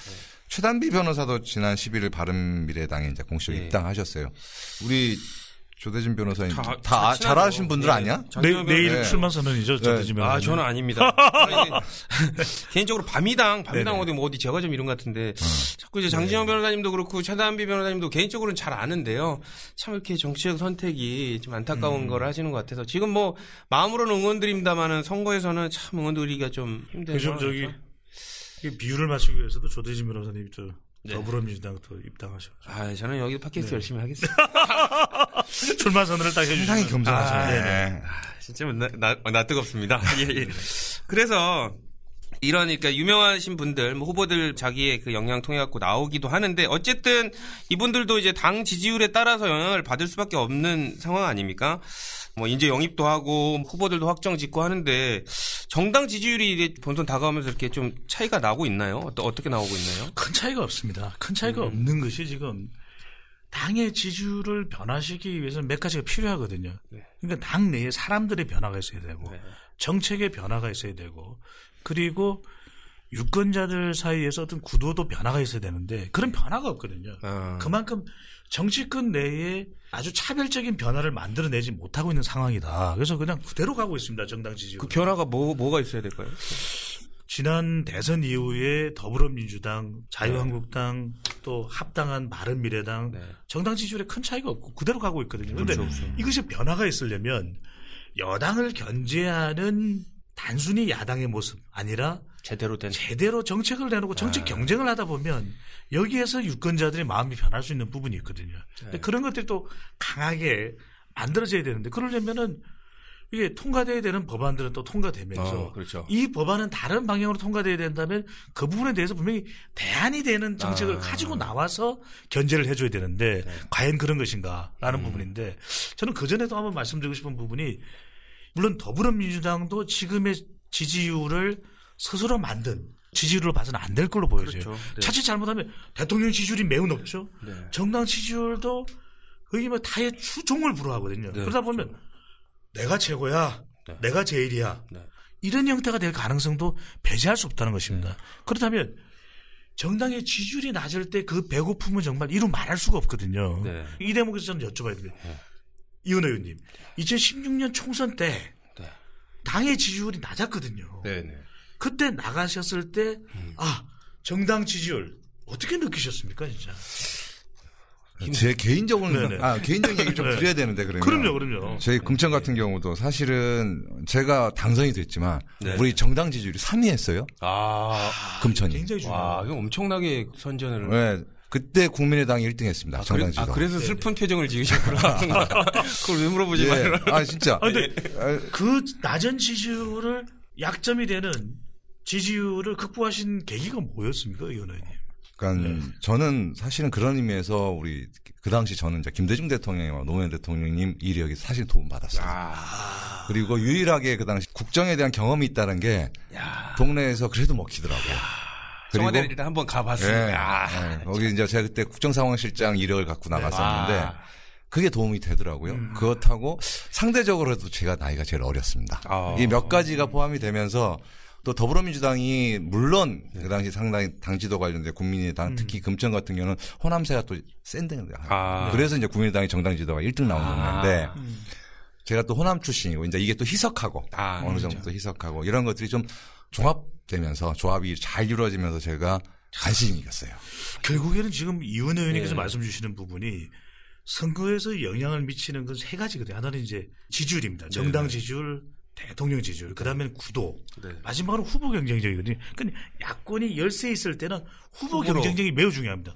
[SPEAKER 2] 최단비 변호사도 지난 11일 바른 미래당에 이제 공식으로
[SPEAKER 1] 네.
[SPEAKER 2] 입당하셨어요. 우리 조대진 변호사님
[SPEAKER 1] 다-
[SPEAKER 2] 다,
[SPEAKER 1] 다
[SPEAKER 2] 아- 잘 아시는 분들
[SPEAKER 1] 네.
[SPEAKER 2] 아니야?
[SPEAKER 3] 내, 내일
[SPEAKER 2] 네.
[SPEAKER 3] 출마 선언이죠. 저
[SPEAKER 2] 네.
[SPEAKER 3] 대지면
[SPEAKER 1] 아, 저는 아닙니다. *laughs* 개인적으로 밤이당, 밤이당. 어디 뭐 어디 제가 좀 이런 것 같은데 자꾸 이제 장진영 변호사님도 그렇고 최단비 변호사님도 개인적으로는 잘 아는데요. 참 이렇게 정치적 선택이 좀 안타까운 걸 하시는 것 같아서 지금 뭐 마음으로는 응원드립니다만은 선거에서는 참 응원드리기가 좀 힘든
[SPEAKER 3] 요즘 저기
[SPEAKER 1] 상황이죠.
[SPEAKER 3] 이 비율을 맞추기 위해서도 조대진 변호사님이 또
[SPEAKER 1] 네.
[SPEAKER 3] 더불어민주당 또 입당하셔.
[SPEAKER 1] 아, 저는 여기 팟캐스트
[SPEAKER 3] 네.
[SPEAKER 1] 열심히 하겠습니다. *laughs*
[SPEAKER 3] 출마 선언을 딱 해주시면
[SPEAKER 2] 상당히 겸손하시네.
[SPEAKER 1] 아,
[SPEAKER 3] 네네.
[SPEAKER 1] 진짜 나, 나, 나 뜨겁습니다. *laughs* 예, 예. 그래서 이런 그러니까 유명하신 분들 뭐 후보들 자기의 그 영향 통해 갖고 나오기도 하는데 어쨌든 이분들도 이제 당 지지율에 따라서 영향을 받을 수밖에 없는 상황 아닙니까? 뭐 이제 영입도 하고 후보들도 확정 짓고 하는데 정당 지지율이 이제 본선 다가오면서 이렇게 좀 차이가 나고 있나요? 어떻게 나오고 있나요?
[SPEAKER 3] 큰 차이가 없습니다. 큰 차이가
[SPEAKER 1] 음.
[SPEAKER 3] 없는 것이 지금 당의 지지율을 변화시키기 위해서는 몇 가지가 필요하거든요.
[SPEAKER 1] 네.
[SPEAKER 3] 그러니까 당 내에 사람들의 변화가 있어야 되고
[SPEAKER 1] 네.
[SPEAKER 3] 정책의 변화가 있어야 되고 그리고 유권자들 사이에서 어떤 구도도 변화가 있어야 되는데 그런 변화가 없거든요.
[SPEAKER 1] 아,
[SPEAKER 3] 그만큼 정치권 내에 아주 차별적인 변화를 만들어내지 못하고 있는 상황이다. 그래서 그냥 그대로 가고 있습니다. 정당 지지율.
[SPEAKER 1] 그 변화가 뭐 뭐가 있어야 될까요?
[SPEAKER 3] 지난 대선 이후에 더불어민주당, 자유한국당, 또 합당한 바른미래당
[SPEAKER 1] 네.
[SPEAKER 3] 정당 지지율에 큰 차이가 없고 그대로 가고 있거든요. 그런데
[SPEAKER 1] 그렇죠, 그렇죠.
[SPEAKER 3] 이것이 변화가 있으려면 여당을 견제하는 단순히 야당의 모습 아니라
[SPEAKER 1] 제대로 된
[SPEAKER 3] 제대로 정책을 내놓고 정책
[SPEAKER 1] 아.
[SPEAKER 3] 경쟁을 하다 보면 여기에서 유권자들의 마음이 변할 수 있는 부분이 있거든요.
[SPEAKER 1] 네.
[SPEAKER 3] 그런 것들이 또 강하게 만들어져야 되는데 그러려면은 이게 통과돼야 되는 법안들은 또 통과되면서
[SPEAKER 1] 어, 그렇죠.
[SPEAKER 3] 이 법안은 다른 방향으로 통과돼야 된다면 그 부분에 대해서 분명히 대안이 되는 정책을
[SPEAKER 1] 아.
[SPEAKER 3] 가지고 나와서 견제를 해줘야 되는데
[SPEAKER 1] 네.
[SPEAKER 3] 과연 그런 것인가라는
[SPEAKER 1] 음.
[SPEAKER 3] 부분인데 저는 그 전에도 한번 말씀드리고 싶은 부분이 물론 더불어민주당도 지금의 지지율을 스스로 만든 지지율로 봐서는 안 될 걸로 보여져요.
[SPEAKER 1] 그렇죠. 네.
[SPEAKER 3] 자칫 잘못하면 대통령 지지율이 매우 높죠.
[SPEAKER 1] 네.
[SPEAKER 3] 정당 지지율도 거의 뭐 타의 추종을 불허하거든요.
[SPEAKER 1] 네,
[SPEAKER 3] 그러다 보면 내가 최고야,
[SPEAKER 1] 네.
[SPEAKER 3] 내가 제일이야.
[SPEAKER 1] 네.
[SPEAKER 3] 이런 형태가 될 가능성도 배제할 수 없다는 것입니다. 그렇다면 정당의 지지율이 낮을 때 그 배고픔은 정말 이루 말할 수가 없거든요.
[SPEAKER 1] 네.
[SPEAKER 3] 이 대목에서 저는 여쭤봐야 됩니다.
[SPEAKER 1] 네.
[SPEAKER 3] 이원 의원님, 2016년 총선 때
[SPEAKER 1] 네.
[SPEAKER 3] 당의 지지율이 낮았거든요.
[SPEAKER 1] 네, 네.
[SPEAKER 3] 그때 나가셨을 때, 아, 정당 지지율 어떻게 느끼셨습니까, 진짜?
[SPEAKER 2] 제 개인적으로는
[SPEAKER 3] 네네.
[SPEAKER 2] 아 개인적인 얘기 좀
[SPEAKER 3] 네.
[SPEAKER 2] 드려야 되는데 그러면
[SPEAKER 3] 그럼요, 그럼요.
[SPEAKER 2] 저희 금천 같은 경우도 사실은 제가 당선이 됐지만
[SPEAKER 1] 네.
[SPEAKER 2] 우리 정당 지지율이 3위 했어요.
[SPEAKER 1] 아,
[SPEAKER 2] 금천이.
[SPEAKER 3] 굉장히 중요해요.
[SPEAKER 1] 와, 엄청나게 선전을.
[SPEAKER 2] 네. 그때 국민의당이 1등 했습니다.
[SPEAKER 1] 아,
[SPEAKER 2] 정당
[SPEAKER 1] 그래. 아, 그래서 슬픈 표정을 지으셨구나. *laughs* 그걸 왜 물어보지
[SPEAKER 2] 예.
[SPEAKER 1] 마요.
[SPEAKER 2] 아 진짜.
[SPEAKER 3] 아, 근데
[SPEAKER 2] 아,
[SPEAKER 3] 그 낮은 지지율을 약점이 되는 지지율을 극복하신 계기가 뭐였습니까, 이 의원님?
[SPEAKER 2] 그러니까
[SPEAKER 3] 네.
[SPEAKER 2] 저는 사실은 그런 의미에서 우리 그 당시 저는 이제 김대중 대통령과 노무현 대통령님 이력이 사실 도움 받았어요.
[SPEAKER 1] 아,
[SPEAKER 2] 그리고 유일하게 그 당시 국정에 대한 경험이 있다는 게
[SPEAKER 1] 야.
[SPEAKER 2] 동네에서 그래도 먹히더라고요.
[SPEAKER 1] 청와대를 일단 한번 가봤습니다.
[SPEAKER 2] 예,
[SPEAKER 1] 아,
[SPEAKER 2] 예. 거기 이제 제가 그때 국정상황실장 이력을 갖고 나갔었는데
[SPEAKER 1] 아.
[SPEAKER 2] 그게 도움이 되더라고요.
[SPEAKER 3] 음.
[SPEAKER 2] 그렇다고 상대적으로도 제가 나이가 제일 어렸습니다.
[SPEAKER 1] 아.
[SPEAKER 2] 이몇 가지가 포함이 되면서 또 더불어민주당이 물론 그 당시 상당히 당지도 관련된 국민의당
[SPEAKER 3] 음.
[SPEAKER 2] 특히 금천 같은 경우는 호남세가 또 센데
[SPEAKER 1] 아.
[SPEAKER 2] 그래서 이제 국민의당이 정당 지도가 1등 나온
[SPEAKER 1] 아.
[SPEAKER 2] 동네인데
[SPEAKER 3] 음.
[SPEAKER 2] 제가 또 호남 출신이고 이제 이게 또 희석하고
[SPEAKER 1] 아,
[SPEAKER 2] 어느
[SPEAKER 1] 그렇죠.
[SPEAKER 2] 정도 희석하고 이런 것들이 좀 종합 되면서 조합이 잘 이루어지면서 제가 간신히 이겼어요.
[SPEAKER 3] 결국에는 지금 이원 의원님께서
[SPEAKER 1] 예.
[SPEAKER 3] 말씀 주시는 부분이 선거에서 영향을 미치는 건 세 가지거든요. 하나는 이제 지지율입니다. 정당 지지율, 대통령 지지율, 그 다음에는 구도,
[SPEAKER 1] 네.
[SPEAKER 3] 마지막으로 후보 경쟁력이거든요. 그러니까 야권이 열세 있을 때는 후보
[SPEAKER 1] 후보로.
[SPEAKER 3] 경쟁력이 매우 중요합니다.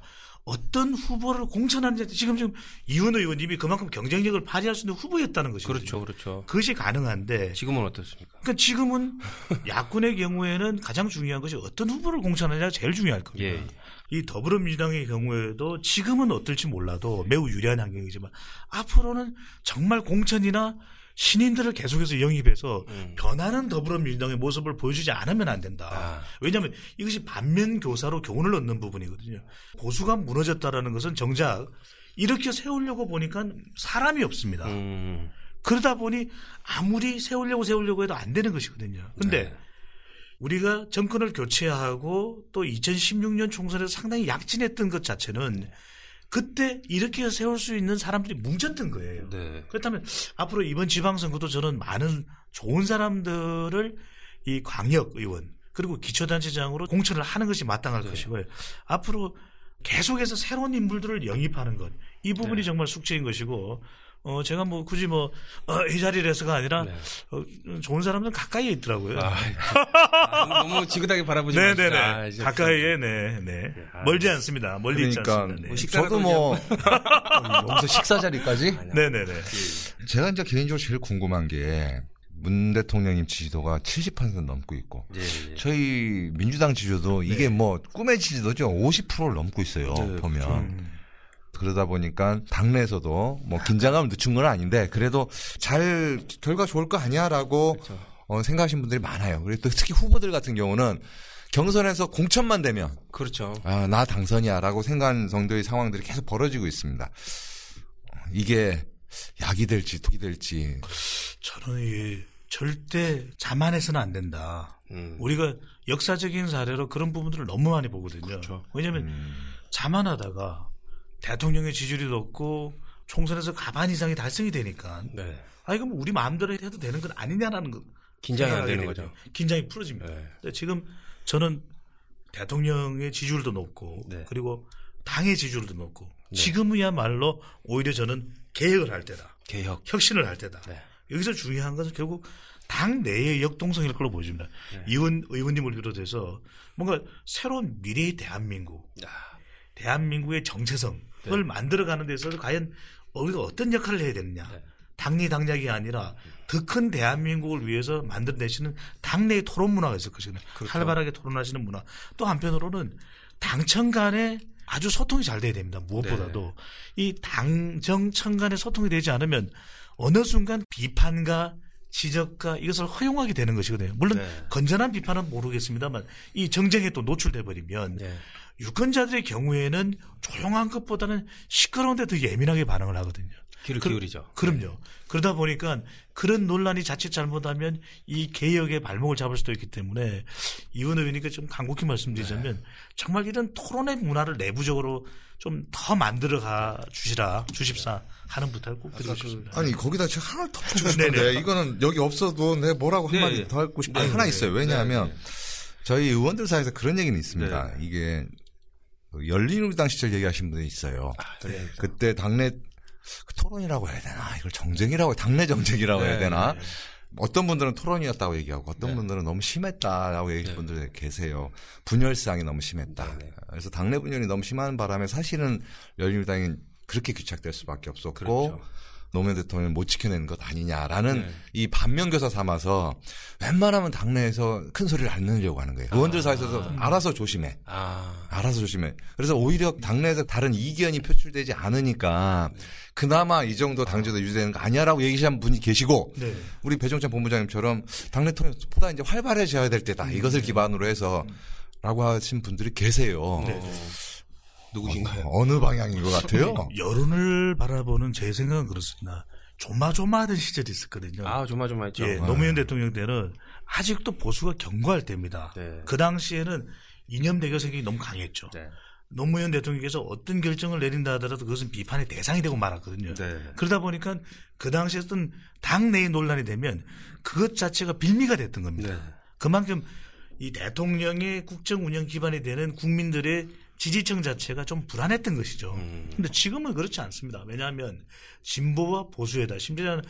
[SPEAKER 3] 어떤 후보를 공천하는지 지금 지금 이원 의원님이 그만큼 경쟁력을 발휘할 수 있는 후보였다는 것이죠.
[SPEAKER 1] 그렇죠, 그렇죠.
[SPEAKER 3] 그것이 가능한데
[SPEAKER 1] 지금은 어떻습니까?
[SPEAKER 3] 그러니까 지금은 야권의 경우에는 가장 중요한 것이 어떤 후보를 공천하느냐가 제일 중요할 겁니다.
[SPEAKER 1] 예.
[SPEAKER 3] 이 더불어민주당의 경우에도 지금은 어떨지 몰라도 매우 유리한 환경이지만 앞으로는 정말 공천이나 신인들을 계속해서 영입해서
[SPEAKER 1] 음.
[SPEAKER 3] 변하는 더불어민주당의 모습을 보여주지 않으면 안 된다.
[SPEAKER 1] 아.
[SPEAKER 3] 왜냐하면 이것이 반면 교사로 교훈을 얻는 부분이거든요. 보수가 무너졌다라는 것은 정작 이렇게 세우려고 보니까 사람이 없습니다.
[SPEAKER 1] 음,
[SPEAKER 3] 그러다 보니 아무리 세우려고 세우려고 해도 안 되는 것이거든요. 근데
[SPEAKER 1] 네.
[SPEAKER 3] 우리가 정권을 교체하고 또 2016년 총선에서 상당히 약진했던 것 자체는 그때 이렇게 세울 수 있는 사람들이 뭉쳤던 거예요.
[SPEAKER 1] 네.
[SPEAKER 3] 그렇다면 앞으로 이번 지방선거도 저는 많은 좋은 사람들을 이 광역 의원 그리고 기초단체장으로 공천을 하는 것이 마땅할 것이고요. 앞으로 계속해서 새로운 인물들을 영입하는 것 이 부분이 정말 숙제인 것이고 어 제가 뭐 굳이 뭐이 자리에서가 아니라
[SPEAKER 1] 네.
[SPEAKER 3] 어, 좋은 사람들은 가까이에 있더라고요.
[SPEAKER 1] 아, *laughs* 아, 너무 지긋하게 바라보지 마시고.
[SPEAKER 3] 네네네.
[SPEAKER 1] 아,
[SPEAKER 3] 가까이에, 네, 네.
[SPEAKER 1] 아,
[SPEAKER 3] 멀지 않습니다. 멀리 있지
[SPEAKER 2] 그러니까
[SPEAKER 3] 않습니다. 네.
[SPEAKER 1] 뭐
[SPEAKER 2] 저도 뭐 여기서 *laughs* 식사 자리까지
[SPEAKER 3] 네네네.
[SPEAKER 2] 제가 이제 개인적으로 제일 궁금한 게 문 대통령님 지지도가 70% 넘고 있고
[SPEAKER 1] 예, 예.
[SPEAKER 2] 저희 민주당 지지도도 이게 뭐 꿈의 지지도죠 50%를 넘고 있어요
[SPEAKER 1] 네,
[SPEAKER 2] 보면
[SPEAKER 3] 음.
[SPEAKER 2] 그러다 보니까 당내에서도 뭐 긴장감을 늦춘 건 아닌데 그래도 잘 결과 좋을 거 아니야라고
[SPEAKER 1] 그렇죠.
[SPEAKER 2] 어, 생각하시는 분들이 많아요. 그리고 또 특히 후보들 같은 경우는 경선에서 공천만 되면
[SPEAKER 1] 그렇죠.
[SPEAKER 2] 아, 나 당선이야라고 생각하는 정도의 상황들이 계속 벌어지고 있습니다. 어, 이게 약이 될지 독이 될지
[SPEAKER 3] 저는 이게 절대 자만해서는 안 된다.
[SPEAKER 1] 음.
[SPEAKER 3] 우리가 역사적인 사례로 그런 부분들을 너무 많이 보거든요.
[SPEAKER 1] 그렇죠.
[SPEAKER 3] 왜냐하면
[SPEAKER 2] 음,
[SPEAKER 3] 자만하다가 대통령의 지지율이 높고 총선에서 가반 이상이 달성이 되니까
[SPEAKER 1] 네.
[SPEAKER 3] 아 이건 뭐 우리 마음대로 해도 되는 건 아니냐라는 거
[SPEAKER 1] 긴장이 안 되는. 거죠.
[SPEAKER 3] 긴장이 풀어집니다.
[SPEAKER 1] 네.
[SPEAKER 3] 근데 지금 저는 대통령의 지지율도 높고
[SPEAKER 1] 네.
[SPEAKER 3] 그리고 당의 지지율도 높고 지금이야말로 오히려 저는 개혁을 할 때다.
[SPEAKER 1] 개혁.
[SPEAKER 3] 혁신을 할 때다.
[SPEAKER 1] 네.
[SPEAKER 3] 여기서 중요한 것은 결국 당 내의 역동성일 걸로 보여집니다.
[SPEAKER 1] 네.
[SPEAKER 3] 이원 의원님을 비롯해서 뭔가 새로운 미래의 대한민국, 대한민국의 정체성 을
[SPEAKER 1] 네.
[SPEAKER 3] 만들어가는 데 있어서 과연 우리가 어떤 역할을 해야 되느냐.
[SPEAKER 1] 네.
[SPEAKER 3] 당리 당략이 아니라 더 큰 대한민국을 위해서 만들어내시는 당내의 토론 문화가 있을 것이거든요.
[SPEAKER 1] 그렇죠.
[SPEAKER 3] 활발하게 토론하시는 문화. 또 한편으로는 당청 간에 아주 소통이 잘 돼야 됩니다. 무엇보다도
[SPEAKER 1] 네.
[SPEAKER 3] 이 당정청 간에 소통이 되지 않으면 어느 순간 비판과 지적과 이것을 허용하게 되는 것이거든요. 물론
[SPEAKER 1] 네.
[SPEAKER 3] 건전한 비판은 모르겠습니다만 이 정쟁에 또 노출돼 버리면
[SPEAKER 1] 네.
[SPEAKER 3] 유권자들의 경우에는 조용한 것보다는 시끄러운 데 더 예민하게 반응을 하거든요.
[SPEAKER 1] 귀를
[SPEAKER 3] 그-
[SPEAKER 1] 기울이죠.
[SPEAKER 3] 그럼요. 그러다 보니까 그런 논란이 자칫 잘못하면 이 개혁의 발목을 잡을 수도 있기 때문에 이원 의원님께 좀 간곡히 말씀드리자면
[SPEAKER 1] 네.
[SPEAKER 3] 정말 이런 토론의 문화를 내부적으로 좀 더 만들어 가 주시라 주십사 하는 부탁을 꼭 드리고 싶습니다.
[SPEAKER 2] 아니 거기다 제가 하나 더 붙이고
[SPEAKER 3] 네네.
[SPEAKER 2] 싶은데 이거는 여기 없어도 내 뭐라고
[SPEAKER 1] 네.
[SPEAKER 2] 한마디 더 하고 싶은
[SPEAKER 1] 네,
[SPEAKER 2] 하나
[SPEAKER 1] 네.
[SPEAKER 2] 있어요.
[SPEAKER 1] 네,
[SPEAKER 2] 왜냐하면
[SPEAKER 1] 네.
[SPEAKER 2] 저희 의원들 사이에서 그런 얘기는 있습니다.
[SPEAKER 1] 네.
[SPEAKER 2] 이게 열린우리당 시절 얘기하신 분이 있어요.
[SPEAKER 1] 네.
[SPEAKER 2] 그때 당내 그 토론이라고 해야 되나? 이걸 정쟁이라고 당내 정쟁이라고 해야
[SPEAKER 1] 네,
[SPEAKER 2] 되나? 어떤 분들은 토론이었다고 얘기하고 어떤
[SPEAKER 1] 네.
[SPEAKER 2] 분들은 너무 심했다라고 얘기하는
[SPEAKER 1] 네.
[SPEAKER 2] 분들 계세요. 분열상이 너무 심했다.
[SPEAKER 1] 네, 네.
[SPEAKER 2] 그래서 당내 분열이 너무 심한 바람에 사실은 열린우리당이 그렇게 귀착될 수밖에 없었고
[SPEAKER 1] 그렇죠.
[SPEAKER 2] 노무현 대통령을 못 지켜내는 것 아니냐라는
[SPEAKER 1] 네.
[SPEAKER 2] 이 반면교사 삼아서 웬만하면 당내에서 큰 소리를 안 내려고 하는 거예요. 의원들 사이에서 알아서 조심해.
[SPEAKER 1] 아,
[SPEAKER 2] 알아서 조심해. 그래서 오히려 당내에서 다른 이견이 표출되지 않으니까 그나마 이 정도 당제도 유지되는 거 아니야라고 얘기하는 분이 계시고
[SPEAKER 3] 네.
[SPEAKER 2] 우리 배종찬 본부장님처럼 당내 통일보다 이제 활발해져야 될 때다. 이것을 기반으로 해서 라고 하신 분들이 계세요.
[SPEAKER 3] 네.
[SPEAKER 1] 누구신가요?
[SPEAKER 2] 어느 방향인 것 같아요? *laughs*
[SPEAKER 3] 여론을 바라보는 제 생각은 그렇습니다. 조마조마하던 시절이 있었거든요.
[SPEAKER 1] 아, 조마조마했죠.
[SPEAKER 3] 예, 노무현 대통령 때는 아직도 보수가 견고할 때입니다.
[SPEAKER 1] 네.
[SPEAKER 3] 그 당시에는 이념 대결 생각이 너무 강했죠.
[SPEAKER 1] 네.
[SPEAKER 3] 노무현 대통령께서 어떤 결정을 내린다 하더라도 그것은 비판의 대상이 되고 말았거든요.
[SPEAKER 1] 네.
[SPEAKER 3] 그러다 보니까 그 당시에 어떤 당내의 논란이 되면 그것 자체가 빌미가 됐던 겁니다.
[SPEAKER 1] 네.
[SPEAKER 3] 그만큼 이 대통령의 국정 운영 기반이 되는 국민들의 지지층 자체가 좀 불안했던 것이죠.
[SPEAKER 1] 음.
[SPEAKER 3] 근데 지금은 그렇지 않습니다. 왜냐하면 진보와 보수에다 심지어는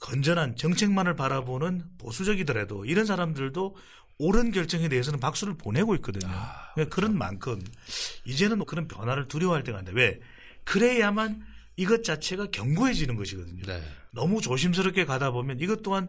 [SPEAKER 3] 건전한 정책만을 바라보는 보수적이더라도 이런 사람들도 옳은 결정에 대해서는 박수를 보내고 있거든요.
[SPEAKER 1] 아,
[SPEAKER 3] 그러니까 그런 만큼 이제는 그런 변화를 두려워할 때가 아닌데 왜? 그래야만 이것 자체가 견고해지는 것이거든요.
[SPEAKER 1] 네.
[SPEAKER 3] 너무 조심스럽게 가다 보면 이것 또한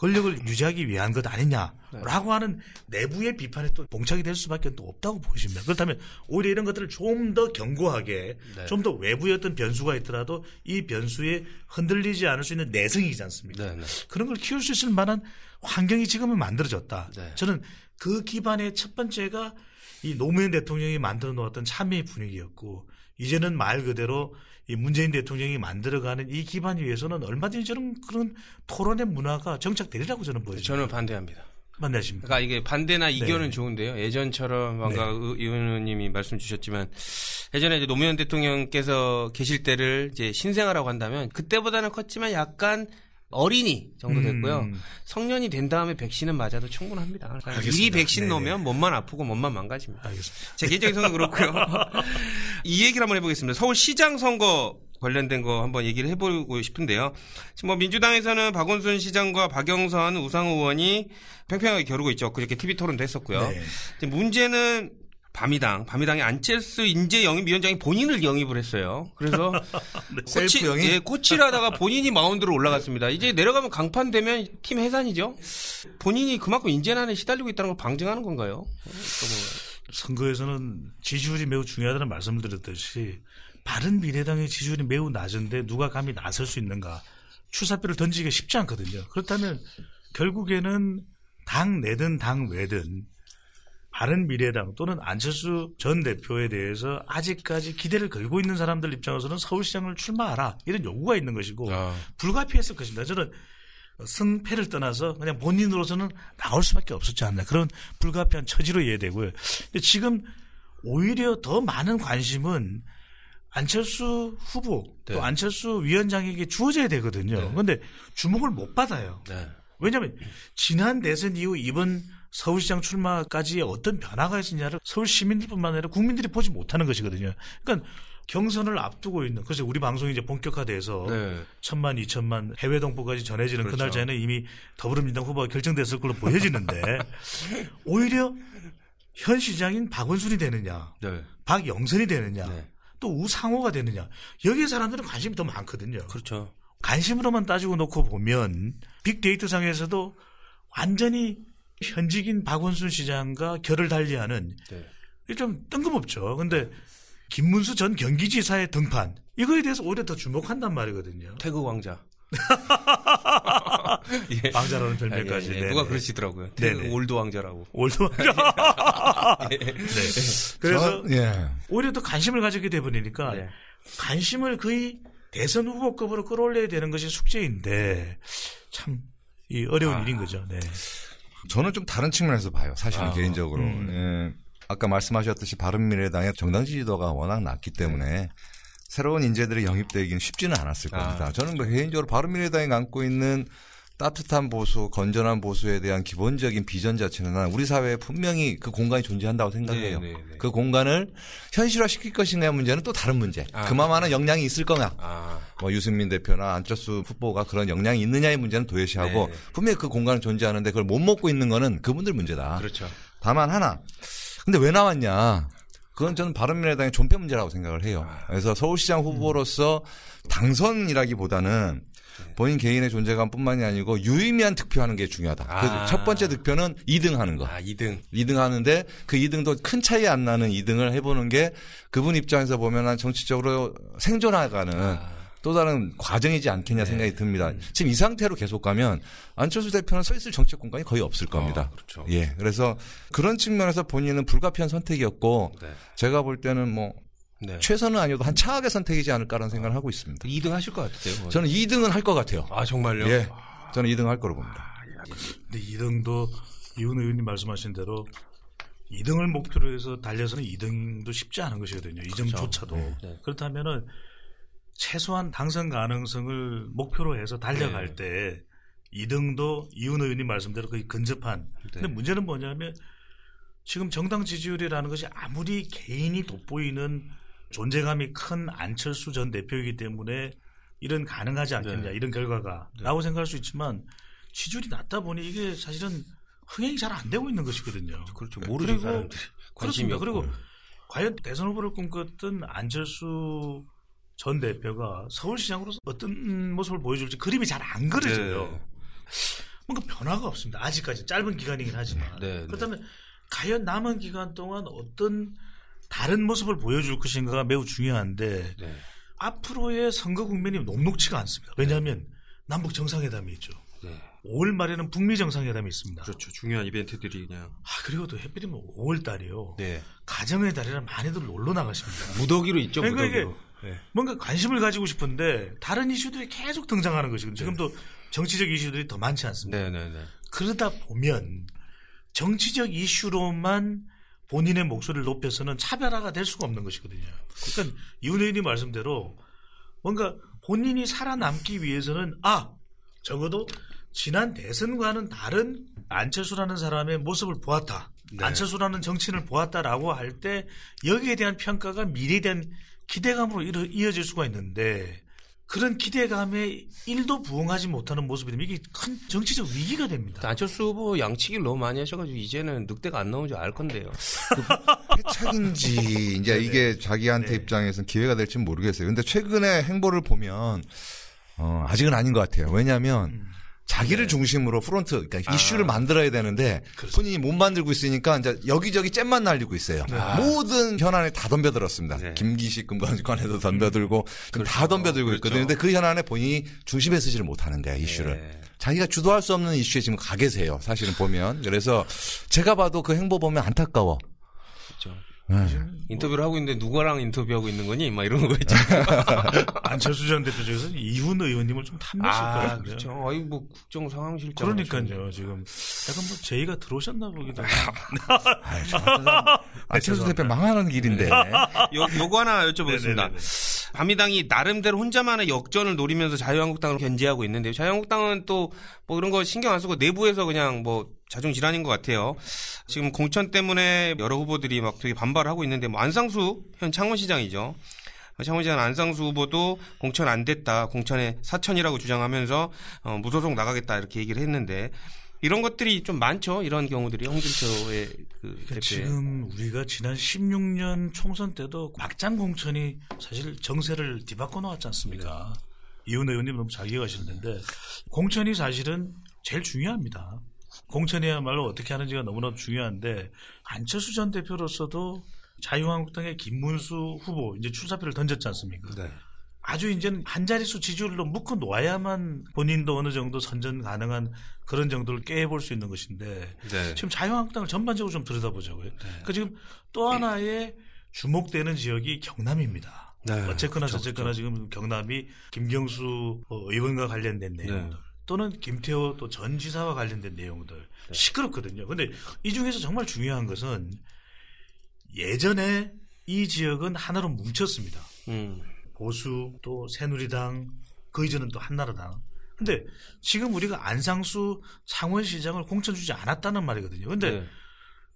[SPEAKER 3] 권력을 유지하기 위한 것 아니냐라고 하는 내부의 비판에 또 봉착이 될 수밖에 또 없다고 보십니다. 그렇다면 오히려 이런 것들을 좀 더 견고하게
[SPEAKER 1] 네.
[SPEAKER 3] 좀더 외부의 어떤 변수가 있더라도 이 변수에 흔들리지 않을 수 있는 내성이지 않습니까?
[SPEAKER 1] 네, 네.
[SPEAKER 3] 그런 걸 키울 수 있을 만한 환경이 지금은 만들어졌다.
[SPEAKER 1] 네.
[SPEAKER 3] 저는 그 기반의 첫 번째가 이 노무현 대통령이 만들어 놓았던 참여의 분위기였고 이제는 말 그대로 이 문재인 대통령이 만들어가는 이 기반 위에서는 얼마든지 저는 그런 토론의 문화가 정착되리라고 저는 보여요.
[SPEAKER 1] 저는 반대합니다.
[SPEAKER 3] 만나십니까?
[SPEAKER 1] 그러니까 이게 반대나 이견은
[SPEAKER 3] 네.
[SPEAKER 1] 좋은데요. 예전처럼 의- 의 의원님이 말씀 주셨지만 예전에 이제 노무현 대통령께서 계실 때를 이제 신생아라고 한다면 그때보다는 컸지만 약간 어린이 정도 됐고요.
[SPEAKER 3] 음.
[SPEAKER 1] 성년이 된 다음에 백신은 맞아도 충분합니다. 그러니까
[SPEAKER 3] 알겠습니다.
[SPEAKER 1] 미리 백신
[SPEAKER 3] 네네.
[SPEAKER 1] 놓으면 몸만 아프고 몸만 망가집니다.
[SPEAKER 3] 알겠습니다.
[SPEAKER 1] 제 개인적인 생각은 그렇고요. *laughs* 이 얘기를 한번 해보겠습니다. 서울시장 선거 관련된 거 한번 얘기를 해보고 싶은데요. 지금 뭐 민주당에서는 박원순 시장과 박영선 우상호 의원이 팽팽하게 겨루고 있죠. 그렇게 TV 토론도 했었고요.
[SPEAKER 3] 네.
[SPEAKER 1] 문제는 밤이당, 밤이당의 안철수 인재 영입위원장이 본인을 영입을 했어요. 그래서 *laughs* 코치,
[SPEAKER 2] 셀프 영입?
[SPEAKER 1] 예, 코치를 하다가 본인이 마운드로 올라갔습니다. 이제 내려가면 강판되면 팀 해산이죠. 본인이 그만큼 인재난에 시달리고 있다는 걸 방증하는 건가요?
[SPEAKER 3] 선거에서는 지지율이 매우 중요하다는 말씀을 드렸듯이 바른 미래당의 지지율이 매우 낮은데 누가 감히 나설 수 있는가 추사표를 던지기가 쉽지 않거든요. 그렇다면 결국에는 당 내든 당 외든 바른 미래당 또는 안철수 전 대표에 대해서 아직까지 기대를 걸고 있는 사람들 입장에서는 서울시장을 출마하라 이런 요구가 있는 것이고
[SPEAKER 1] 아.
[SPEAKER 3] 불가피했을 것입니다. 저는 승패를 떠나서 그냥 본인으로서는 나올 수밖에 없었지 않나 그런 불가피한 처지로 이해되고요. 근데 지금 오히려 더 많은 관심은 안철수 후보 또
[SPEAKER 1] 네.
[SPEAKER 3] 안철수 위원장에게 주어져야 되거든요.
[SPEAKER 1] 네.
[SPEAKER 3] 그런데 주목을 못 받아요.
[SPEAKER 1] 네.
[SPEAKER 3] 왜냐하면 지난 대선 이후 이번 서울시장 출마까지의 어떤 변화가 있었냐를 서울 시민들뿐만 아니라 국민들이 보지 못하는 것이거든요. 그러니까 경선을 앞두고 있는 그래서 우리 방송이 이제 본격화돼서
[SPEAKER 1] 네.
[SPEAKER 3] 천만, 이천만 해외 동포까지 전해지는 그
[SPEAKER 1] 그렇죠.
[SPEAKER 3] 날 전에 이미 더불어민주당 후보가 결정됐을 걸로 보여지는데 *laughs* 오히려 현 시장인 박원순이 되느냐,
[SPEAKER 1] 네.
[SPEAKER 3] 박영선이 되느냐,
[SPEAKER 1] 네.
[SPEAKER 3] 또 우상호가 되느냐 여기에 사람들은 관심이 더 많거든요.
[SPEAKER 1] 그렇죠.
[SPEAKER 3] 관심으로만 따지고 놓고 보면 빅데이터 상에서도 완전히 현직인 박원순 시장과 결을 달리하는
[SPEAKER 1] 네.
[SPEAKER 3] 좀 뜬금없죠. 근데 김문수 전 경기지사의 등판 이거에 대해서 오히려 더 주목한단 말이거든요.
[SPEAKER 1] 태극 왕자. *laughs* 예.
[SPEAKER 3] 왕자라는 별명까지.
[SPEAKER 1] 예, 예.
[SPEAKER 3] 네네.
[SPEAKER 1] 누가 그러시더라고요. 태극
[SPEAKER 3] 네네.
[SPEAKER 1] old 왕자라고.
[SPEAKER 3] old 왕자. *laughs* 네. 그래서
[SPEAKER 2] 저- 예.
[SPEAKER 3] 오히려 더 관심을 가지게 돼 버리니까
[SPEAKER 1] 네.
[SPEAKER 3] 관심을 거의 대선 후보급으로 끌어올려야 되는 것이 숙제인데 참 이 어려운
[SPEAKER 1] 아.
[SPEAKER 3] 일인 거죠. 네.
[SPEAKER 2] 저는 좀 다른 측면에서 봐요. 사실은
[SPEAKER 1] 아,
[SPEAKER 2] 개인적으로.
[SPEAKER 3] 음.
[SPEAKER 2] 예. 아까 말씀하셨듯이 바른미래당의 정당 지지도가 워낙 낮기 때문에 새로운 인재들이 영입되기는 쉽지는 않았을
[SPEAKER 1] 아.
[SPEAKER 2] 겁니다. 저는 뭐 개인적으로 바른미래당이 안고 있는 따뜻한 보수, 건전한 보수에 대한 기본적인 비전 자체는 난 우리 사회에 분명히 그 공간이 존재한다고 생각해요.
[SPEAKER 1] 네, 네, 네.
[SPEAKER 2] 그 공간을 현실화 시킬 것인가의 문제는 또 다른 문제.
[SPEAKER 1] 아,
[SPEAKER 2] 그만한 역량이 있을 거냐.
[SPEAKER 1] 아,
[SPEAKER 2] 뭐 유승민 대표나 안철수 후보가 그런 역량이 있느냐의 문제는 도외시하고
[SPEAKER 1] 네.
[SPEAKER 2] 분명히 그 공간은 존재하는데 그걸 못 먹고 있는 거는 그분들 문제다.
[SPEAKER 1] 그렇죠.
[SPEAKER 2] 다만 하나. 근데 왜 나왔냐? 그건 저는 바른미래당의 존폐 문제라고 생각을 해요. 그래서 서울시장 후보로서 당선이라기보다는 본인 개인의 존재감뿐만이 아니고 유의미한 득표하는 게 중요하다.
[SPEAKER 1] 아.
[SPEAKER 2] 그래서 첫 번째 득표는 2등 하는 거.
[SPEAKER 1] 아, 2등.
[SPEAKER 2] 2등 하는데 그 2등도 큰 차이 안 나는 2등을 해보는 게 그분 입장에서 보면 한 정치적으로 생존해가는
[SPEAKER 1] 아.
[SPEAKER 2] 또 다른 과정이지
[SPEAKER 1] 네.
[SPEAKER 2] 않겠냐 생각이 듭니다. 지금 이 상태로 계속 가면 안철수 대표는 서 있을 정책 공간이 거의 없을 겁니다.
[SPEAKER 1] 어, 그렇죠.
[SPEAKER 2] 예. 그래서 그런 측면에서 본인은 불가피한 선택이었고
[SPEAKER 1] 네.
[SPEAKER 2] 제가 볼 때는 뭐
[SPEAKER 1] 네.
[SPEAKER 2] 최선은 아니어도 한 차악의 선택이지 않을까라는 생각을 하고 있습니다.
[SPEAKER 1] 2등 하실 것 같으세요?
[SPEAKER 2] 저는 2등은 할 것 같아요.
[SPEAKER 1] 아, 정말요?
[SPEAKER 2] 예. 저는 2등 할 거로 봅니다.
[SPEAKER 3] 근데 2등도 이훈 의원님 말씀하신 대로 2등을 목표로 해서 달려서는 2등도 쉽지 않은 것이거든요. 이 점조차도.
[SPEAKER 1] 네.
[SPEAKER 3] 그렇다면은 최소한 당선 가능성을 목표로 해서 달려갈
[SPEAKER 1] 네.
[SPEAKER 3] 때 2등도 이훈 의원님 말씀대로 거의 근접한. 근데
[SPEAKER 1] 네.
[SPEAKER 3] 문제는 뭐냐면 지금 정당 지지율이라는 것이 아무리 개인이 돋보이는 존재감이 큰 안철수 전 대표이기 때문에 이런 가능하지 않겠냐
[SPEAKER 1] 네.
[SPEAKER 3] 이런 결과가 라고 생각할 수 있지만 지지율이 낮다 보니 이게 사실은 흥행이 잘 안 되고 있는 것이거든요.
[SPEAKER 1] 그렇죠. 모르죠,
[SPEAKER 3] 그리고 그렇습니다.
[SPEAKER 1] 없고.
[SPEAKER 3] 그리고 과연 대선 후보를 꿈꿨던 안철수 전 대표가 서울시장으로서 어떤 모습을 보여줄지 그림이 잘 안 그려져요.
[SPEAKER 1] 네.
[SPEAKER 3] 뭔가 변화가 없습니다. 아직까지 짧은 기간이긴 하지만
[SPEAKER 1] 네, 네.
[SPEAKER 3] 그렇다면 과연 남은 기간 동안 어떤 다른 모습을 보여줄 것인가가 매우 중요한데
[SPEAKER 1] 네.
[SPEAKER 3] 앞으로의 선거 국면이 녹록치가 않습니다. 왜냐하면 남북 정상회담이 있죠.
[SPEAKER 1] 네.
[SPEAKER 3] 5월 말에는 북미 정상회담이 있습니다.
[SPEAKER 1] 그렇죠. 중요한 이벤트들이 그냥.
[SPEAKER 3] 아 그리고 또 해필이면 5월 달이요.
[SPEAKER 1] 네.
[SPEAKER 3] 가정의 달이라 많이들 놀러 나가십니다. *laughs*
[SPEAKER 1] 무더기로 있죠,
[SPEAKER 3] 그러니까
[SPEAKER 1] 무더기로. 네.
[SPEAKER 3] 뭔가 관심을 가지고 싶은데 다른 이슈들이 계속 등장하는 것이거든요. 지금도 정치적 이슈들이 더 많지 않습니다.
[SPEAKER 1] 네, 네, 네.
[SPEAKER 3] 그러다 보면 정치적 이슈로만 본인의 목소리를 높여서는 차별화가 될 수가 없는 것이거든요. 그러니까 의원님 말씀대로 뭔가 본인이 살아남기 위해서는 아 적어도 지난 대선과는 다른 안철수라는 사람의 모습을 보았다.
[SPEAKER 1] 네.
[SPEAKER 3] 안철수라는 정치인을 보았다라고 할 때 여기에 대한 평가가 미래에 대한 기대감으로 이어- 이어질 수가 있는데 그런 기대감에 일도 부응하지 못하는 모습이 되면 이게 큰 정치적 위기가 됩니다.
[SPEAKER 1] 안철수 후보 양치기를 너무 많이 하셔가지고 이제는 늑대가 안 나오는 줄알 건데요.
[SPEAKER 2] 패착인지 *laughs* 이제 이게 자기한테
[SPEAKER 3] 네.
[SPEAKER 2] 입장에서는 기회가 될지 는 모르겠어요. 근데 최근에 행보를 보면 어, 아직은 아닌 것 같아요. 왜냐하면
[SPEAKER 3] 음.
[SPEAKER 2] 자기를
[SPEAKER 3] 네.
[SPEAKER 2] 중심으로 프론트, 그러니까
[SPEAKER 3] 아.
[SPEAKER 2] 이슈를 만들어야 되는데
[SPEAKER 3] 그렇습니다.
[SPEAKER 2] 본인이 못 만들고 있으니까 이제 여기저기 잽만 날리고 있어요. 모든 현안에 다 덤벼들었습니다.
[SPEAKER 1] 네.
[SPEAKER 2] 김기식 금관관에도 덤벼들고 지금 다
[SPEAKER 1] 그렇죠.
[SPEAKER 2] 덤벼들고
[SPEAKER 1] 그렇죠.
[SPEAKER 2] 있거든요. 근데 그 현안에 본인이 중심에 쓰지를 못하는 거야 이슈를.
[SPEAKER 1] 네.
[SPEAKER 2] 자기가 주도할 수 없는 이슈에 지금 가 계세요. 사실은 보면. 그래서 제가 봐도 그 행보 보면 안타까워. 네.
[SPEAKER 1] 인터뷰를 하고 있는데 누구랑 인터뷰하고 있는 거니? 막 이런 거 *laughs* 있죠.
[SPEAKER 3] 안철수 전 대표 중에서 이훈 의원님을 좀 탐내실
[SPEAKER 1] 아,
[SPEAKER 3] 거예요.
[SPEAKER 1] 그렇죠. 아이, 뭐, 국정 상황실장.
[SPEAKER 3] 그러니까요. 지금 약간 뭐 제의가 들어오셨나 보기도 하고. *laughs*
[SPEAKER 2] 사람 안철수 대표 망하는 길인데.
[SPEAKER 1] 요, 요거 하나 여쭤보겠습니다.
[SPEAKER 3] 네네네네.
[SPEAKER 1] 밤미당이 나름대로 혼자만의 역전을 노리면서 자유한국당을 견제하고 있는데요. 자유한국당은 또 뭐 이런 거 신경 안 쓰고 내부에서 그냥 뭐 자중 질환인 것 같아요. 지금 공천 때문에 여러 후보들이 막 되게 반발을 하고 있는데 뭐 안상수 현 창원시장이죠. 창원시장 안상수 후보도 공천 안 됐다. 공천에 사천이라고 주장하면서 어, 무소속 나가겠다 이렇게 얘기를 했는데 이런 것들이 좀 많죠. 이런 경우들이 홍준표의 그
[SPEAKER 3] 그러니까
[SPEAKER 1] 대표의.
[SPEAKER 3] 지금 우리가 지난 16년 총선 때도 막장 공천이 사실 정세를 뒤바꿔 놓았지 않습니까? 이훈 의원님 너무 자기가실텐데 공천이 사실은 제일 중요합니다. 공천이야말로 어떻게 하는지가 너무나 중요한데 안철수 전 대표로서도 자유한국당의 김문수 후보 이제 출사표를 던졌지 않습니까?
[SPEAKER 1] 네.
[SPEAKER 3] 아주 이제는 한 자릿수 지지율로 묶어 놓아야만 본인도 어느 정도 선전 가능한 그런 정도를 깨볼 수 있는 것인데
[SPEAKER 1] 네.
[SPEAKER 3] 지금 자유한국당을 전반적으로 좀 들여다보자고요. 그 지금 또 하나의 주목되는 지역이 경남입니다.
[SPEAKER 1] 네.
[SPEAKER 3] 어쨌거나
[SPEAKER 1] 그렇죠,
[SPEAKER 3] 저쨌거나 지금 경남이 김경수 어, 의원과 관련된 내용들
[SPEAKER 1] 네.
[SPEAKER 3] 또는 김태호 또 전 지사와 관련된 내용들 시끄럽거든요. 근데 이 중에서 정말 중요한 것은 예전에 이 지역은 하나로 뭉쳤습니다.
[SPEAKER 1] 음.
[SPEAKER 3] 보수 또 새누리당 그 이전은 또 한나라당 근데 지금 우리가 안상수 창원시장을 공천 주지 않았다는 말이거든요. 근데
[SPEAKER 1] 네.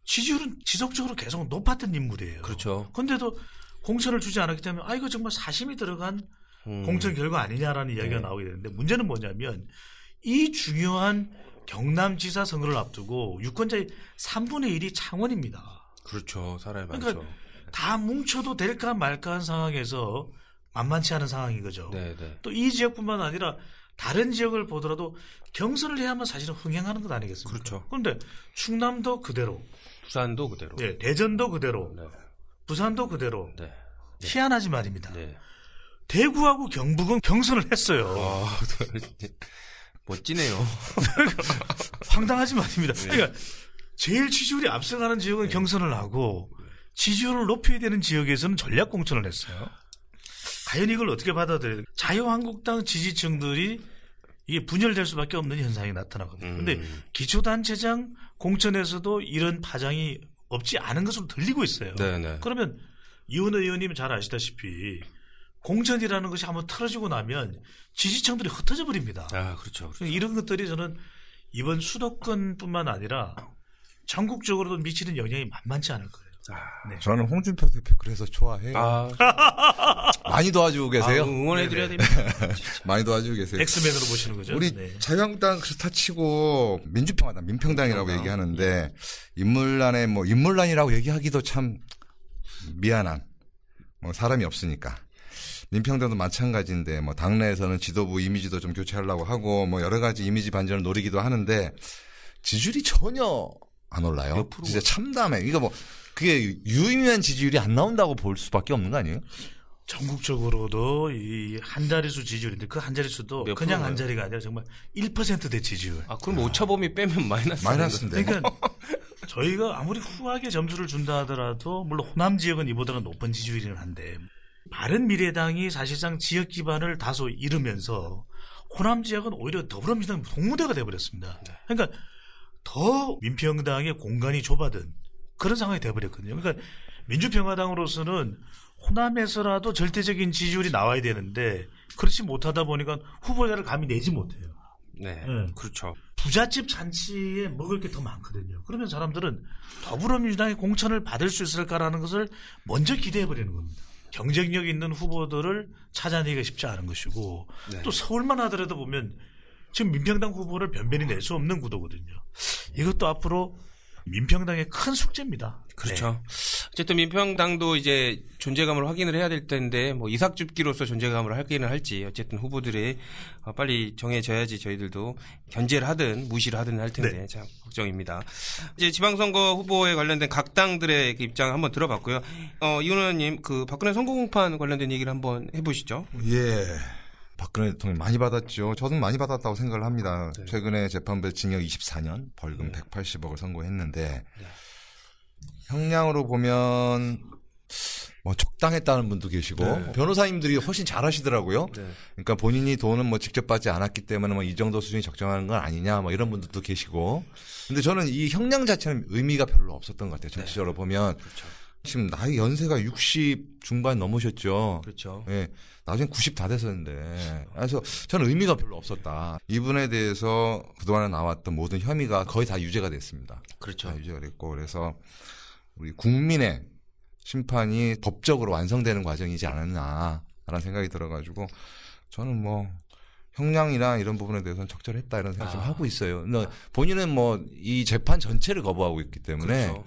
[SPEAKER 3] 지지율은 지속적으로 계속 높았던 인물이에요.
[SPEAKER 1] 그렇죠.
[SPEAKER 3] 근데도 공천을 주지 않았기 때문에 아 이거 정말 사심이 들어간
[SPEAKER 1] 음.
[SPEAKER 3] 공천 결과 아니냐라는 이야기가
[SPEAKER 1] 네.
[SPEAKER 3] 나오게 되는데 문제는 뭐냐면 이 중요한 경남지사 선거를 앞두고 유권자의 3분의 1이 창원입니다.
[SPEAKER 1] 그렇죠. 사람이
[SPEAKER 3] 그러니까
[SPEAKER 1] 많죠.
[SPEAKER 3] 다 뭉쳐도 될까 말까 한 상황에서 만만치 않은 상황인 거죠.
[SPEAKER 1] 네, 네.
[SPEAKER 3] 또이 지역뿐만 아니라 다른 지역을 보더라도 경선을 해야만 사실은 흥행하는 것 아니겠습니까?
[SPEAKER 1] 그렇죠.
[SPEAKER 3] 그런데 충남도 그대로,
[SPEAKER 1] 부산도 그대로.
[SPEAKER 3] 네, 대전도 그대로,
[SPEAKER 1] 네.
[SPEAKER 3] 부산도 그대로.
[SPEAKER 1] 네.
[SPEAKER 3] 희한하지 말입니다.
[SPEAKER 1] 네.
[SPEAKER 3] 대구하고 경북은 경선을 했어요.
[SPEAKER 1] 아, *laughs* 멋지네요. *laughs*
[SPEAKER 3] 황당하지 말입니다.
[SPEAKER 1] 네.
[SPEAKER 3] 그러니까 제일 지지율이 앞서가는 지역은 경선을 하고 지지율을 높여야 되는 지역에서는 전략 공천을 했어요. 과연 이걸 어떻게 받아들여야 돼? 자유한국당 지지층들이 이게 분열될 수밖에 없는 현상이 나타나거든요.
[SPEAKER 1] 음.
[SPEAKER 3] 근데 기초단체장 공천에서도 이런 파장이 없지 않은 것으로 들리고 있어요.
[SPEAKER 1] 네, 네.
[SPEAKER 3] 그러면 이원 의원님 잘 아시다시피 공천이라는 것이 한번 틀어지고 나면 지지층들이 흩어져 버립니다.
[SPEAKER 1] 아, 그렇죠. 그렇죠.
[SPEAKER 3] 이런 것들이 저는 이번 수도권뿐만 아니라 전국적으로도 미치는 영향이 만만치 않을 거예요.
[SPEAKER 1] 아,
[SPEAKER 3] 네.
[SPEAKER 2] 저는 홍준표 대표 그래서 좋아해요.
[SPEAKER 1] 아, *laughs*
[SPEAKER 2] 많이 도와주고 계세요.
[SPEAKER 1] 아, 응원해드려야. 됩니다. *laughs*
[SPEAKER 2] 많이 도와주고 계세요.
[SPEAKER 3] 엑스맨으로 보시는 거죠?
[SPEAKER 2] 우리
[SPEAKER 3] 네.
[SPEAKER 2] 자유한국당 그렇다 치고 민주평화당, 민평당이라고
[SPEAKER 1] 민평당.
[SPEAKER 2] 얘기하는데 인물란에 뭐 인물란이라고 얘기하기도 참 미안한 뭐 사람이 없으니까 민평당도 마찬가지인데 뭐 당내에서는 지도부 이미지도 좀 교체하려고 하고 뭐 여러 가지 이미지 반전을 노리기도 하는데 지지율이 전혀 안 올라요. 진짜 참담해. 이거 뭐 그게 유의미한 지지율이 안 나온다고 볼 수밖에 없는 거 아니에요?
[SPEAKER 3] 전국적으로도 이 한 자릿수 지지율인데 그 한 자릿수도
[SPEAKER 1] 몇
[SPEAKER 3] 그냥? 한 자리가 아니라 정말 1%대 지지율.
[SPEAKER 1] 아, 그럼 오차범위 빼면 마이너스.
[SPEAKER 2] 마이너스인데.
[SPEAKER 3] 그러니까 저희가 아무리 후하게 점수를 준다 하더라도 물론 호남 지역은 이보다는 높은 지지율이긴 한데 바른 미래당이 사실상 지역 기반을 다소 잃으면서 호남 지역은 오히려 더불어민주당 동무대가 돼버렸습니다. 그러니까 더 민평당의 공간이 좁아든 그런 상황이 돼버렸거든요. 그러니까 민주평화당으로서는 호남에서라도 절대적인 지지율이 나와야 되는데 그렇지 못하다 보니까 후보자를 감히 내지 못해요.
[SPEAKER 1] 네.
[SPEAKER 3] 네.
[SPEAKER 1] 그렇죠.
[SPEAKER 3] 부잣집 잔치에 먹을 게 더 많거든요. 그러면 사람들은 더불어민주당의 공천을 받을 수 있을까라는 것을 먼저 기대해 버리는 겁니다. 경쟁력 있는 후보들을 찾아내기가 쉽지 않은 것이고
[SPEAKER 1] 네.
[SPEAKER 3] 또 서울만 하더라도 보면 지금 민평당 후보를 변변히 낼 수 없는 구도거든요. 이것도 앞으로 민평당의 큰 숙제입니다.
[SPEAKER 1] 그렇죠. 어쨌든 민평당도 이제 존재감을 확인을 해야 될 텐데 뭐 이삭줍기로서 존재감을 확인을 할지 어쨌든 후보들이 어, 빨리 정해져야지 저희들도 견제를 하든 무시를 하든 할 텐데 참 걱정입니다. 이제 지방선거 후보에 관련된 각 당들의 그 입장 한번 들어봤고요. 어, 이훈 의원님 그 박근혜 선거 공판 관련된 얘기를 한번 해보시죠.
[SPEAKER 2] 예. 박근혜 대통령 많이 받았죠. 저도 많이 받았다고 생각을 합니다.
[SPEAKER 1] 네.
[SPEAKER 2] 최근에 재판부에 징역 24년, 벌금 180억을 선고했는데
[SPEAKER 1] 네.
[SPEAKER 2] 형량으로 보면 뭐 적당했다는 분도 계시고
[SPEAKER 1] 네.
[SPEAKER 2] 변호사님들이 훨씬 잘하시더라고요.
[SPEAKER 1] 네.
[SPEAKER 2] 그러니까 본인이 돈은 뭐 직접 받지 않았기 때문에 뭐 이 정도 수준이 적정한 건 아니냐 뭐 이런 분들도 계시고. 근데 저는 이 형량 자체는 의미가 별로 없었던 것 같아요. 전체적으로 보면
[SPEAKER 1] 그렇죠.
[SPEAKER 2] 지금 나이 연세가 60 중반 넘으셨죠.
[SPEAKER 1] 그렇죠.
[SPEAKER 2] 예, 나중에 90 다 됐었는데. 그래서 저는 의미가 별로 없었다. 이분에 대해서 그동안에 나왔던 모든 혐의가 거의 다 유죄가 됐습니다.
[SPEAKER 1] 그렇죠.
[SPEAKER 2] 다 유죄가 됐고, 그래서 우리 국민의 심판이 법적으로 완성되는 과정이지 않았나라는 생각이 들어가지고 저는 뭐 형량이나 이런 부분에 대해서는 적절했다 이런 생각 좀
[SPEAKER 1] 아.
[SPEAKER 2] 하고 있어요. 근데 본인은 뭐 이 재판 전체를 거부하고 있기 때문에
[SPEAKER 1] 그렇죠.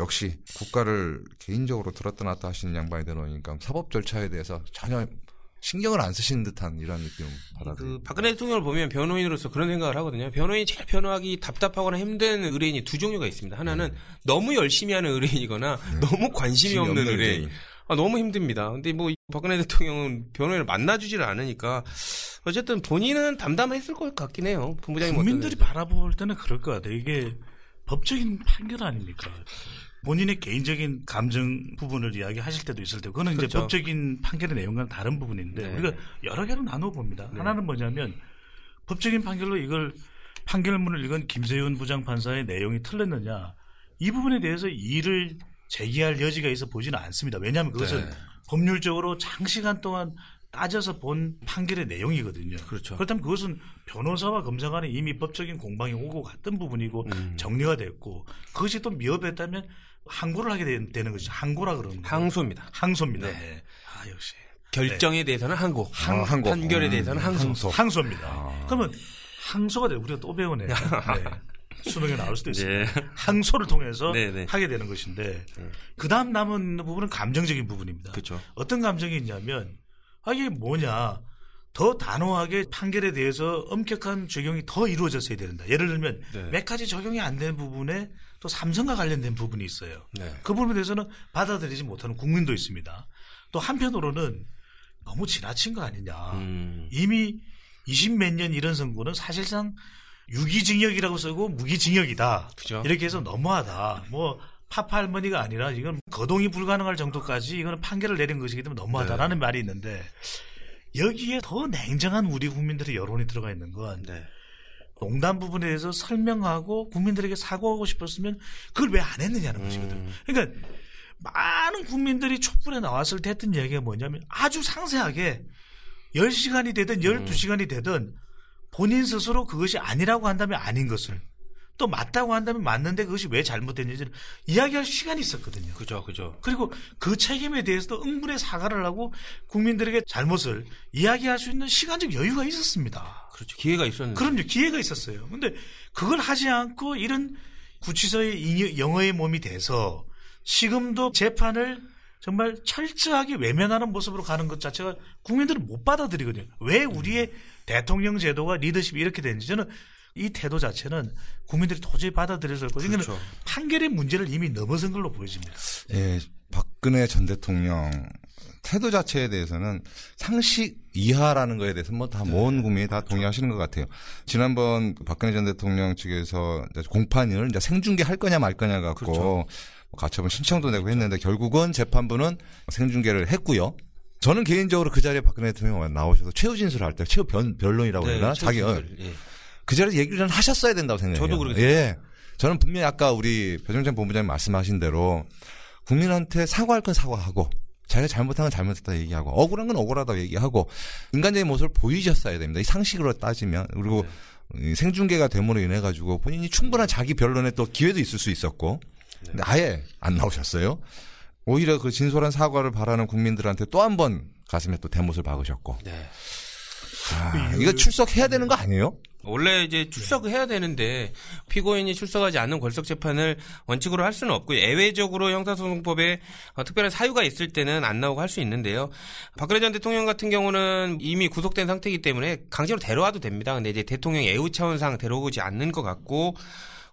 [SPEAKER 2] 역시 국가를 개인적으로 들었다 놨다 하시는 양반이 되노니까 사법 절차에 대해서 전혀 신경을 안 쓰시는 듯한 이런 느낌
[SPEAKER 1] 그
[SPEAKER 2] 받아들여요.
[SPEAKER 1] 박근혜 대통령을 보면 변호인으로서 그런 생각을 하거든요. 변호인이 제일 변호하기 답답하거나 힘든 의뢰인이 두 종류가 있습니다. 하나는 너무 열심히 하는 의뢰인이거나 *laughs* 너무 관심이 없는 의뢰인.
[SPEAKER 2] 의뢰인.
[SPEAKER 1] 아, 너무 힘듭니다. 근데 뭐 박근혜 대통령은 변호인을 만나주지를 않으니까 어쨌든 본인은 담담했을 것 같긴 해요. 본부장님
[SPEAKER 3] 국민들이? 바라볼 때는 그럴 것 같아요. 이게 법적인 판결 아닙니까? 본인의 개인적인 감정 부분을 이야기하실 때도 있을 테고, 그거는 이제
[SPEAKER 1] 그렇죠.
[SPEAKER 3] 법적인 판결의 내용과는 다른 부분인데,
[SPEAKER 1] 네.
[SPEAKER 3] 우리가 여러 개로 나눠 봅니다.
[SPEAKER 1] 네.
[SPEAKER 3] 하나는 뭐냐면, 법적인 판결로 이걸, 판결문을 읽은 김세윤 부장판사의 내용이 틀렸느냐, 이 부분에 대해서 이의를 제기할 여지가 있어 보지는 않습니다. 왜냐하면 그것은
[SPEAKER 1] 네.
[SPEAKER 3] 법률적으로 장시간 동안 따져서 본 판결의 내용이거든요.
[SPEAKER 1] 그렇죠.
[SPEAKER 3] 그렇다면 그것은 변호사와 검사 간에 이미 법적인 공방이 오고 갔던 부분이고
[SPEAKER 1] 음.
[SPEAKER 3] 정리가 됐고 그것이 또 미흡했다면 항고를 하게 되- 되는 것이죠. 항고라 그러는 거예요.
[SPEAKER 1] 항소입니다.
[SPEAKER 3] 항소입니다.
[SPEAKER 1] 네.
[SPEAKER 3] 네. 아 역시
[SPEAKER 1] 결정에 대해서는 항고,
[SPEAKER 2] 항- 항고.
[SPEAKER 1] 판결에
[SPEAKER 2] 음,
[SPEAKER 1] 대해서는 항소.
[SPEAKER 2] 항소.
[SPEAKER 3] 항소 입니다.
[SPEAKER 2] 아.
[SPEAKER 3] 그러면 항소가 돼 우리가 또 배우네. *laughs* 네. 수능에 나올 수도 있어요.
[SPEAKER 1] 네.
[SPEAKER 3] 항소를 통해서
[SPEAKER 1] 네, 네.
[SPEAKER 3] 하게 되는 것인데 그 다음 남은 부분은 감정적인 부분입니다.
[SPEAKER 1] 그렇죠.
[SPEAKER 3] 어떤 감정이 있냐면 아 이게 뭐냐 더 단호하게 판결에 대해서 엄격한 적용이 더 이루어졌어야 된다. 예를 들면
[SPEAKER 1] 네.
[SPEAKER 3] 몇 가지 적용이 안 된 부분에 또 삼성과 관련된 부분이 있어요.
[SPEAKER 1] 네.
[SPEAKER 3] 그 부분에 대해서는 받아들이지 못하는 국민도 있습니다. 또 한편으로는 너무 지나친 거 아니냐.
[SPEAKER 1] 음.
[SPEAKER 3] 이미 20 몇 년 이런 선고는 사실상 유기징역이라고 쓰고 무기징역이다.
[SPEAKER 1] 그죠.
[SPEAKER 3] 이렇게 해서 너무하다. 뭐 파파 할머니가 아니라 이건 거동이 불가능할 정도까지 이거는 판결을 내린 것이기 때문에 너무하다라는
[SPEAKER 1] 네.
[SPEAKER 3] 말이 있는데 여기에 더 냉정한 우리 국민들의 여론이 들어가 있는 건
[SPEAKER 1] 네.
[SPEAKER 3] 농담 부분에 대해서 설명하고 국민들에게 사과하고 싶었으면 그걸 왜 안 했느냐는 것이거든.
[SPEAKER 1] 음.
[SPEAKER 3] 그러니까 많은 국민들이 촛불에 나왔을 때 했던 이야기가 뭐냐면 아주 상세하게 10시간이 되든 12시간이 되든 본인 스스로 그것이 아니라고 한다면 아닌 것을 또 맞다고 한다면 맞는데 그것이 왜 잘못됐는지를 이야기할 시간이 있었거든요.
[SPEAKER 1] 그죠, 그죠.
[SPEAKER 3] 그리고 그 책임에 대해서도 응분의 사과를 하고 국민들에게 잘못을 이야기할 수 있는 시간적 여유가 있었습니다.
[SPEAKER 1] 그렇죠. 기회가 있었는데.
[SPEAKER 3] 그럼요, 기회가 있었어요. 근데 그걸 하지 않고 이런 구치소의 영어의 몸이 돼서 지금도 재판을 정말 철저하게 외면하는 모습으로 가는 것 자체가 국민들은 못 받아들이거든요. 왜 우리의 대통령 제도가 리더십이 이렇게 되는지 저는 이 태도 자체는 국민들이 도저히 이거는
[SPEAKER 1] 그렇죠.
[SPEAKER 3] 판결의 문제를 이미 넘어선 걸로 보여집니다.
[SPEAKER 2] 예, 박근혜 전 대통령 태도 자체에 대해서는 상식 이하라는 거에 대해서 뭐다 모든 국민이 다 동의하시는 것 같아요. 지난번 박근혜 전 대통령 측에서 공판을 이제 생중계 할 거냐 말 거냐 갖고
[SPEAKER 1] 그렇죠.
[SPEAKER 2] 뭐 가처분 신청도 내고 했는데 결국은 재판부는 생중계를 했고요. 저는 개인적으로 그 자리에 박근혜 대통령 나오셔서 최후 진술을 할 때 최후 변, 변론이라고 해야 되나? 자기 어,
[SPEAKER 1] 최우진들, 예.
[SPEAKER 2] 그 자리에서 얘기를 전 하셨어야 된다고 생각해요.
[SPEAKER 1] 저도 그렇게
[SPEAKER 2] 예. 저는 분명히 아까 우리 배종찬 본부장님 말씀하신 대로 국민한테 사과할 건 사과하고 자기가 잘못한 건 잘못했다 얘기하고 억울한 건 억울하다고 얘기하고 인간적인 모습을 보이셨어야 됩니다. 이 상식으로 따지면 그리고
[SPEAKER 1] 네.
[SPEAKER 2] 이 생중계가 됨으로 인해 가지고 본인이 충분한 자기 변론에 또 기회도 있을 수 있었고
[SPEAKER 1] 네.
[SPEAKER 2] 근데 아예 안 나오셨어요. 오히려 그 진솔한 사과를 바라는 국민들한테 또 한 번 가슴에 또 대못을 박으셨고
[SPEAKER 1] 네.
[SPEAKER 2] 아, 이거 출석해야 되는 거 아니에요?
[SPEAKER 1] 원래 이제 출석을 해야 되는데 피고인이 출석하지 않는 걸석 재판을 원칙으로 할 수는 없고 예외적으로 형사소송법에 어, 특별한 사유가 있을 때는 안 나오고 할 수 있는데요. 박근혜 전 대통령 같은 경우는 이미 구속된 상태이기 때문에 강제로 데려와도 됩니다. 근데 이제 대통령 애우 차원상 데려오지 않는 것 같고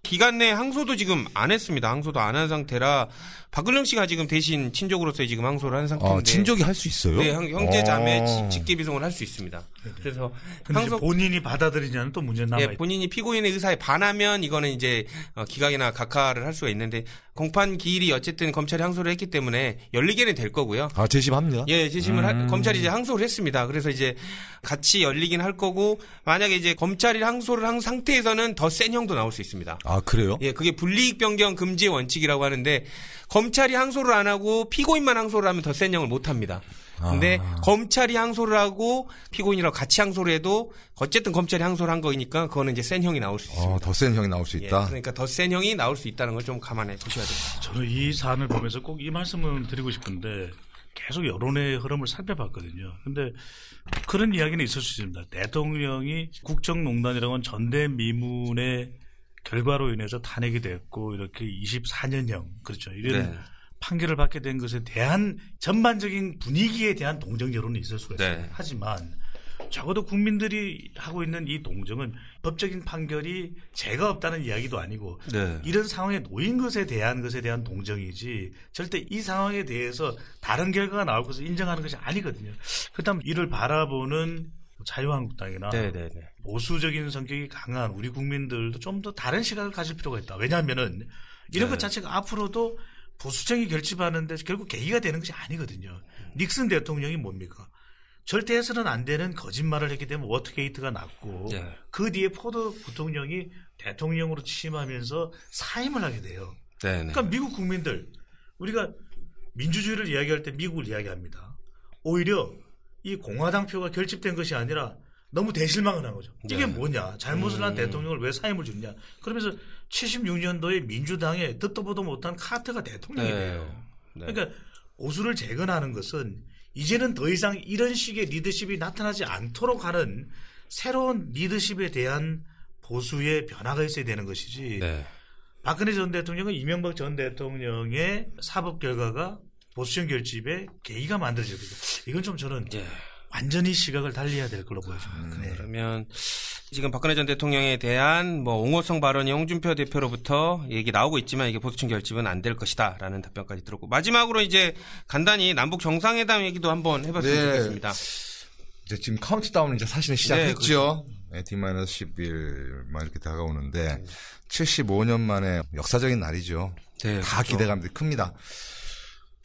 [SPEAKER 1] 기간 내 항소도 지금 안 했습니다. 항소도 안 한 상태라 박근령 씨가 지금 대신 친족으로서 지금 항소를 한 상태인데
[SPEAKER 2] 어, 친족이 할 수 있어요?
[SPEAKER 1] 네, 형- 형제자매
[SPEAKER 2] 어.
[SPEAKER 1] 직계비송을 할 수 있습니다. 그래서
[SPEAKER 3] 근데 이제
[SPEAKER 1] 항소
[SPEAKER 3] 본인이 받아들이냐는 또 문제 남아
[SPEAKER 1] 예,
[SPEAKER 3] 있다.
[SPEAKER 1] 본인이 피고인의 의사에 반하면 이거는 이제 어, 기각이나 각하를 할 수가 있는데 공판 기일이 어쨌든 검찰이 항소를 했기 때문에 열리게는 될 거고요.
[SPEAKER 2] 아, 재심합니다.
[SPEAKER 1] 예, 재심을 할-
[SPEAKER 2] 음.
[SPEAKER 1] 검찰이 이제 항소를 했습니다. 그래서 이제 같이 열리긴 할 거고 만약에 이제 검찰이 항소를 한 상태에서는 더 센 형도 나올 수 있습니다.
[SPEAKER 2] 아, 그래요?
[SPEAKER 1] 예, 그게 불이익 변경 금지의 원칙이라고 하는데 검찰이 항소를 안 하고 피고인만 항소를 하면 더 센 형을 못 합니다. 근데
[SPEAKER 2] 아.
[SPEAKER 1] 검찰이 항소를 하고 피고인이랑 같이 항소를 해도 어쨌든 검찰이 항소를 한 거니까 그거는 이제 센 형이 나올 수 있습니다.
[SPEAKER 2] 어, 더센 형이 나올 수
[SPEAKER 1] 예,
[SPEAKER 2] 있다.
[SPEAKER 1] 그러니까 더 센 형이 나올 수 있다는 걸 좀 감안해 보셔야 돼요.
[SPEAKER 3] 저는 이 사안을 보면서 꼭 이 말씀을 드리고 싶은데 계속 여론의 흐름을 살펴봤거든요. 근데 그런 이야기는 있을 수 있습니다. 대통령이 국정농단이라고 하는 전대미문의 결과로 인해서 탄핵이 됐고 이렇게 24년형 그렇죠. 이런
[SPEAKER 1] 네.
[SPEAKER 3] 판결을 받게 된 것에 대한 전반적인 분위기에 대한 동정 여론이 있을 수가 있어요.
[SPEAKER 1] 네.
[SPEAKER 3] 하지만 적어도 국민들이 하고 있는 이 동정은 법적인 판결이 죄가 없다는 이야기도 아니고
[SPEAKER 1] 네.
[SPEAKER 3] 이런 상황에 놓인 것에 대한 것에 대한 동정이지 절대 이 상황에 대해서 다른 결과가 나올 것을 인정하는 것이 아니거든요. 그렇다면 이를 바라보는 자유한국당이나
[SPEAKER 1] 네, 네, 네.
[SPEAKER 3] 보수적인 성격이 강한 우리 국민들도 좀 더 다른 시각을 가질 필요가 있다. 왜냐하면은 이런
[SPEAKER 1] 네.
[SPEAKER 3] 것 자체가 앞으로도 보수층이 결집하는데 결국 계기가 되는 것이 아니거든요. 닉슨 대통령이 뭡니까? 절대 해서는 안 되는 거짓말을 했기 때문에 워터게이트가 났고
[SPEAKER 1] 네.
[SPEAKER 3] 그 뒤에 포드 부통령이 대통령으로 취임하면서 사면을 하게 돼요.
[SPEAKER 1] 네, 네.
[SPEAKER 3] 그러니까 미국 국민들 우리가 민주주의를 이야기할 때 미국을 이야기합니다. 오히려 이 공화당 표가 결집된 것이 아니라 너무 대실망을 한 거죠. 이게
[SPEAKER 1] 네.
[SPEAKER 3] 뭐냐? 잘못을 한
[SPEAKER 1] 음.
[SPEAKER 3] 대통령을 왜 사면을 주냐? 그러면서 76년도에 민주당에 듣도 보도 못한 카트가 대통령이 돼요.
[SPEAKER 1] 네.
[SPEAKER 3] 그러니까 오수를 재건하는 것은 이제는 더 이상 이런 식의 리더십이 나타나지 않도록 하는 새로운 리더십에 대한 보수의 변화가 있어야 되는 것이지.
[SPEAKER 1] 네.
[SPEAKER 3] 박근혜 전 대통령은 이명박 전 대통령의 사법 결과가 보수형 결집에 계기가 만들어졌거든요. 이건 좀 저는
[SPEAKER 1] 예.
[SPEAKER 3] 완전히 시각을 달리해야 될 걸로 보여집니다. 네.
[SPEAKER 1] 그러면 지금 박근혜 전 대통령에 대한 뭐 옹호성 발언이 홍준표 대표로부터 얘기 나오고 있지만 이게 보수층 결집은 안 될 것이다라는 답변까지 들었고 마지막으로 이제 간단히 남북 정상회담 얘기도 한번 해봤으면
[SPEAKER 2] 네.
[SPEAKER 1] 좋겠습니다.
[SPEAKER 2] 이제 지금 카운트다운은 이제 사실은 시작했죠.
[SPEAKER 1] 그렇죠.
[SPEAKER 2] 네, D-10일만 이렇게 다가오는데 75년 만에 역사적인 날이죠.
[SPEAKER 1] 네,
[SPEAKER 2] 다
[SPEAKER 1] 그렇죠.
[SPEAKER 2] 기대감들이 큽니다.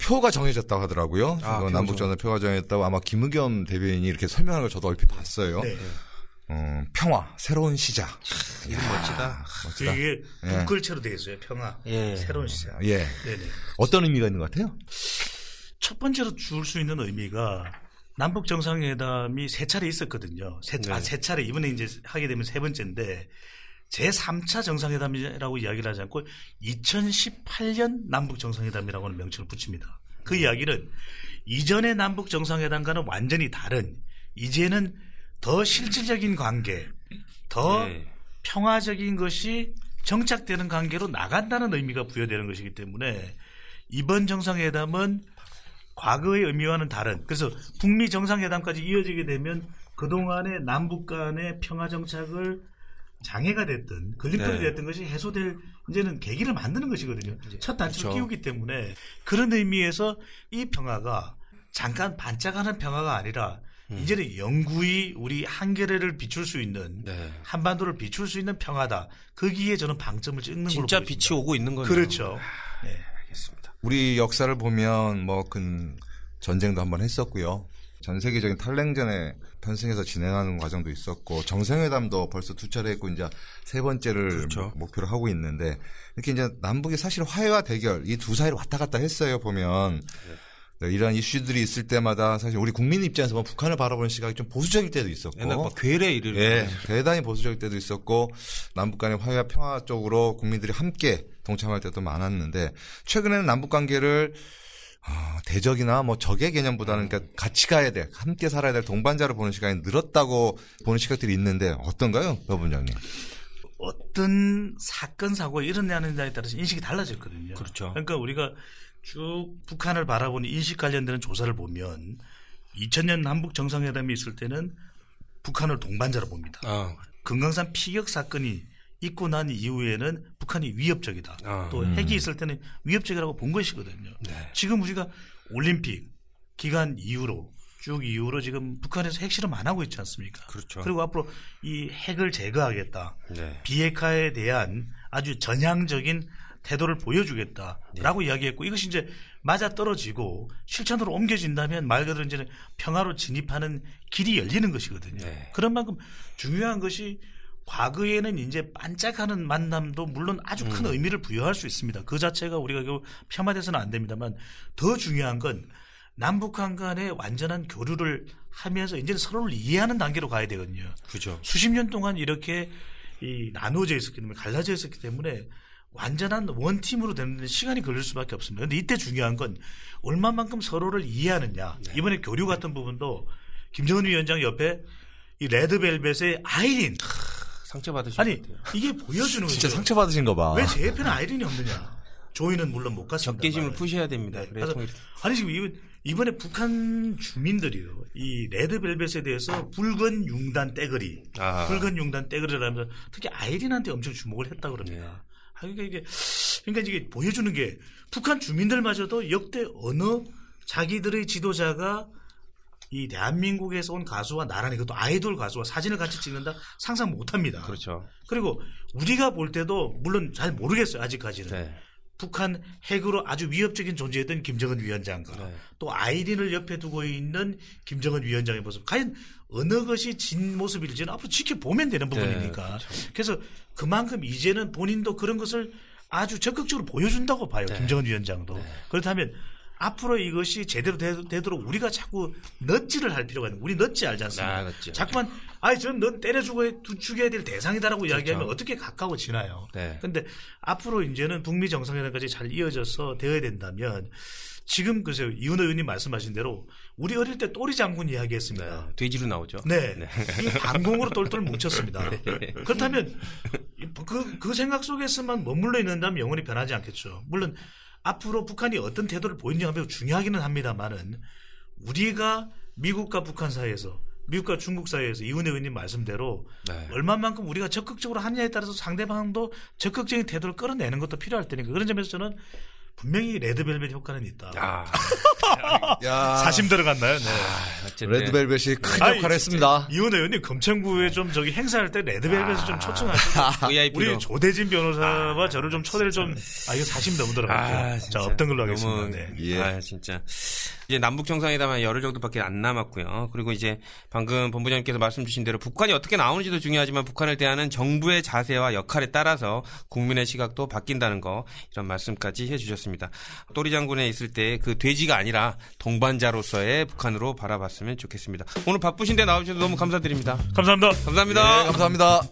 [SPEAKER 2] 표가 정해졌다고 하더라고요.
[SPEAKER 1] 아,
[SPEAKER 2] 남북전선 표가 정해졌다고 아마 김의겸 대변인이 이렇게 설명하는 걸 저도 얼핏 봤어요.
[SPEAKER 3] 네.
[SPEAKER 2] 어, 평화, 새로운 시작.
[SPEAKER 1] 이름 멋지다.
[SPEAKER 2] 멋지다.
[SPEAKER 3] 이게
[SPEAKER 2] 예.
[SPEAKER 3] 북글체로 되어 있어요. 평화.
[SPEAKER 1] 예.
[SPEAKER 3] 새로운 시작.
[SPEAKER 2] 예.
[SPEAKER 3] 네네.
[SPEAKER 2] 어떤 의미가 있는 것 같아요?
[SPEAKER 3] 첫 번째로 줄 수 있는 의미가 남북 정상회담이 세 차례 있었거든요. 세, 아,
[SPEAKER 1] 네.
[SPEAKER 3] 세 차례 이번에 이제 하게 되면 세 번째인데 제 3차 정상회담이라고 이야기를 하지 않고 2018년 남북 정상회담이라고 하는 명칭을 붙입니다. 그 이야기는 이전의 남북 정상회담과는 완전히 다른 이제는 더 실질적인 관계, 더
[SPEAKER 1] 네.
[SPEAKER 3] 평화적인 것이 정착되는 관계로 나간다는 의미가 부여되는 것이기 때문에 이번 정상회담은 과거의 의미와는 다른 그래서 북미 정상회담까지 이어지게 되면 그동안의 남북 간의 평화 정착을 장애가 됐던 걸림돌이
[SPEAKER 1] 네.
[SPEAKER 3] 됐던 것이 해소될 이제는 계기를 만드는 것이거든요. 첫 단추를
[SPEAKER 1] 그렇죠.
[SPEAKER 3] 끼우기 때문에 그런 의미에서 이 평화가 잠깐 반짝하는 평화가 아니라
[SPEAKER 1] 음.
[SPEAKER 3] 이제는 영구히 우리 한겨레를 비출 수 있는
[SPEAKER 1] 네.
[SPEAKER 3] 한반도를 비출 수 있는 평화다. 거기에 저는 방점을 찍는 걸로
[SPEAKER 1] 진짜. 빛이 오고 있는 거네요.
[SPEAKER 3] 그렇죠. 네.
[SPEAKER 1] 알겠습니다.
[SPEAKER 2] 우리 역사를 보면 뭐 그 전쟁도 한번 했었고요. 전 세계적인 탈냉전에 편승해서 진행하는 과정도 있었고 정상회담도 벌써 두 차례 했고 이제 세 번째를
[SPEAKER 1] 그렇죠.
[SPEAKER 2] 목표로 하고 있는데 이렇게 이제 남북이 사실 화해와 대결 이 두 사이를 왔다 갔다 했어요 보면. 네, 이런 이슈들이 있을 때마다 사실 우리 국민 입장에서 보면 북한을 바라보는 시각이 좀 보수적일 때도 있었고.
[SPEAKER 1] 옛날 막 괴뢰 이를
[SPEAKER 2] 예, 대단히 보수적일 때도 있었고 남북 간의 화해와 평화 쪽으로 국민들이 함께 동참할 때도 많았는데 최근에는 남북 관계를 아, 대적이나 뭐 적의 개념보다는 그러니까 같이 가야 돼, 함께 살아야 될 동반자로 보는 시간이 늘었다고 보는 시각들이 있는데 어떤가요, 여 분장님?
[SPEAKER 3] 어떤 사건 사고가 일어나느냐에 따라서 인식이 달라졌거든요.
[SPEAKER 1] 그렇죠.
[SPEAKER 3] 그러니까 우리가 쭉 북한을 바라보는 인식 관련되는 조사를 보면 2000년 남북 정상회담이 있을 때는 북한을 동반자로 봅니다.
[SPEAKER 1] 아,
[SPEAKER 3] 금강산 피격 사건이 있고 난 이후에는 북한이 위협적이다.
[SPEAKER 1] 아,
[SPEAKER 3] 또 핵이 있을 때는 위협적이라고 본 것이거든요.
[SPEAKER 1] 네.
[SPEAKER 3] 지금 우리가 올림픽 기간 이후로 쭉 이후로 지금 북한에서 핵실험 안 하고 있지 않습니까?
[SPEAKER 1] 그렇죠.
[SPEAKER 3] 그리고 앞으로 이 핵을 제거하겠다.
[SPEAKER 1] 네.
[SPEAKER 3] 비핵화에 대한 아주 전향적인 태도를 보여주겠다라고
[SPEAKER 1] 네.
[SPEAKER 3] 이야기했고 이것이 이제 맞아 떨어지고 실천으로 옮겨진다면 말 그대로 이제는 평화로 진입하는 길이 열리는 것이거든요.
[SPEAKER 1] 네.
[SPEAKER 3] 그런 만큼 중요한 것이 과거에는 이제 반짝하는 만남도 물론 아주 큰
[SPEAKER 1] 음.
[SPEAKER 3] 의미를 부여할 수 있습니다. 그 자체가 우리가 폄하돼서는 안 됩니다만 더 중요한 건 남북한 간의 완전한 교류를 하면서 이제는 서로를 이해하는 단계로 가야 되거든요.
[SPEAKER 1] 그죠.
[SPEAKER 3] 수십 년 동안 이렇게 이 나눠져 있었기 때문에 갈라져 있었기 때문에 완전한 원팀으로 되는데 시간이 걸릴 수밖에 없습니다. 그런데 이때 중요한 건 얼마만큼 서로를 이해하느냐.
[SPEAKER 1] 네.
[SPEAKER 3] 이번에 교류 같은 부분도 김정은 위원장 옆에 이 레드벨벳의 아이린
[SPEAKER 1] 상처받으신
[SPEAKER 3] 아니
[SPEAKER 1] 것 같아요.
[SPEAKER 3] 이게 보여주는 거죠.
[SPEAKER 2] 진짜 상처받으신 거 봐.
[SPEAKER 3] 왜제 옆에는 아이린이 없느냐? 조이는 물론 못 갔습니다.
[SPEAKER 1] 적개심을 푸셔야 됩니다.
[SPEAKER 3] 네. 그래서 아니 지금 이번 이번에 북한 주민들이요 이 레드벨벳에 대해서 붉은 융단 떼거리,
[SPEAKER 1] 아.
[SPEAKER 3] 붉은 융단 떼거리를 하면서 특히 아이린한테 엄청 주목을 했다 그럽니다.
[SPEAKER 1] 네.
[SPEAKER 3] 아, 그러니까 이게 그러니까 이게 보여주는 게 북한 주민들마저도 역대 어느 자기들의 지도자가 이 대한민국에서 온 가수와 나란히 그것도 아이돌 가수와 사진을 같이 찍는다 상상 못합니다.
[SPEAKER 1] 그렇죠.
[SPEAKER 3] 그리고 우리가 볼 때도 물론 잘 모르겠어요 아직까지는.
[SPEAKER 1] 네.
[SPEAKER 3] 북한 핵으로 아주 위협적인 존재였던 김정은 위원장과
[SPEAKER 1] 네.
[SPEAKER 3] 또 아이린을 옆에 두고 있는 김정은 위원장의 모습 과연 어느 것이 진 모습일지는 앞으로 지켜보면 되는 부분이니까
[SPEAKER 1] 그렇죠.
[SPEAKER 3] 그래서 그만큼 이제는 본인도 그런 것을 아주 적극적으로 보여준다고 봐요
[SPEAKER 1] 네.
[SPEAKER 3] 김정은 위원장도 그렇다면 앞으로 이것이 제대로 되, 도록 우리가 자꾸 넛지를 할 필요가 있는 우리 넛지 알지 않습니까?
[SPEAKER 1] 아, 넛지.
[SPEAKER 3] 자꾸만 아이 전넌 때려 죽어 죽여야 될 대상이다라고 이야기하면
[SPEAKER 1] 그렇죠.
[SPEAKER 3] 어떻게 가까워지나요?
[SPEAKER 1] 네.
[SPEAKER 3] 근데 앞으로 이제는 북미 정상회담까지 잘 이어져서 되어야 된다면 지금 글쎄요 이훈 의원님 말씀하신 대로 우리 어릴 때 또리 장군 이야기했습니다.
[SPEAKER 1] 네, 돼지로 나오죠.
[SPEAKER 3] 네. 이 반공으로 똘똘 뭉쳤습니다. *laughs* 그렇다면 그, 그 생각 속에서만 머물러 있는다면 영원히 변하지 않겠죠. 물론 앞으로 북한이 어떤 태도를 보이느냐가 매우 중요하기는 합니다만은 우리가 미국과 북한 사이에서 미국과 중국 사이에서 이훈혜 의원님 말씀대로
[SPEAKER 1] 네.
[SPEAKER 3] 얼마만큼 우리가 적극적으로 하느냐에 따라서 상대방도 적극적인 태도를 끌어내는 것도 필요할 테니까 그런 점에서 저는 분명히 레드벨벳 효과는 있다.
[SPEAKER 1] 아,
[SPEAKER 2] 야. *laughs*
[SPEAKER 3] 사심 들어갔나요? 네.
[SPEAKER 1] 어쨌든
[SPEAKER 2] 레드벨벳이 큰
[SPEAKER 3] 아이,
[SPEAKER 2] 역할을 했습니다.
[SPEAKER 3] 이훈 의원님 검찰부에 좀 저기 행사할 때 레드벨벳을 좀 초청하시고
[SPEAKER 1] VIP로.
[SPEAKER 3] 우리 조대진 변호사와 저를 좀 초대를 좀 아 이거 사심 너무 들어갔죠.
[SPEAKER 1] 아,
[SPEAKER 3] 자
[SPEAKER 1] 진짜.
[SPEAKER 3] 없던 걸로 하겠습니다.
[SPEAKER 1] 너무,
[SPEAKER 3] 네.
[SPEAKER 2] 예.
[SPEAKER 1] 아, 진짜. 이제 남북 정상회담 열흘 정도밖에 안 남았고요. 그리고 이제 방금 본부장님께서 말씀 주신 대로 북한이 어떻게 나오는지도 중요하지만 북한을 대하는 정부의 자세와 역할에 따라서 국민의 시각도 바뀐다는 거 이런 말씀까지 해주셨 습니다. 또리 장군에 있을 때 그 돼지가 아니라 동반자로서의 북한으로 바라봤으면 좋겠습니다. 오늘 바쁘신데 나오셔서 너무 감사드립니다.
[SPEAKER 3] 감사합니다.
[SPEAKER 1] 감사합니다.
[SPEAKER 2] 네, 감사합니다.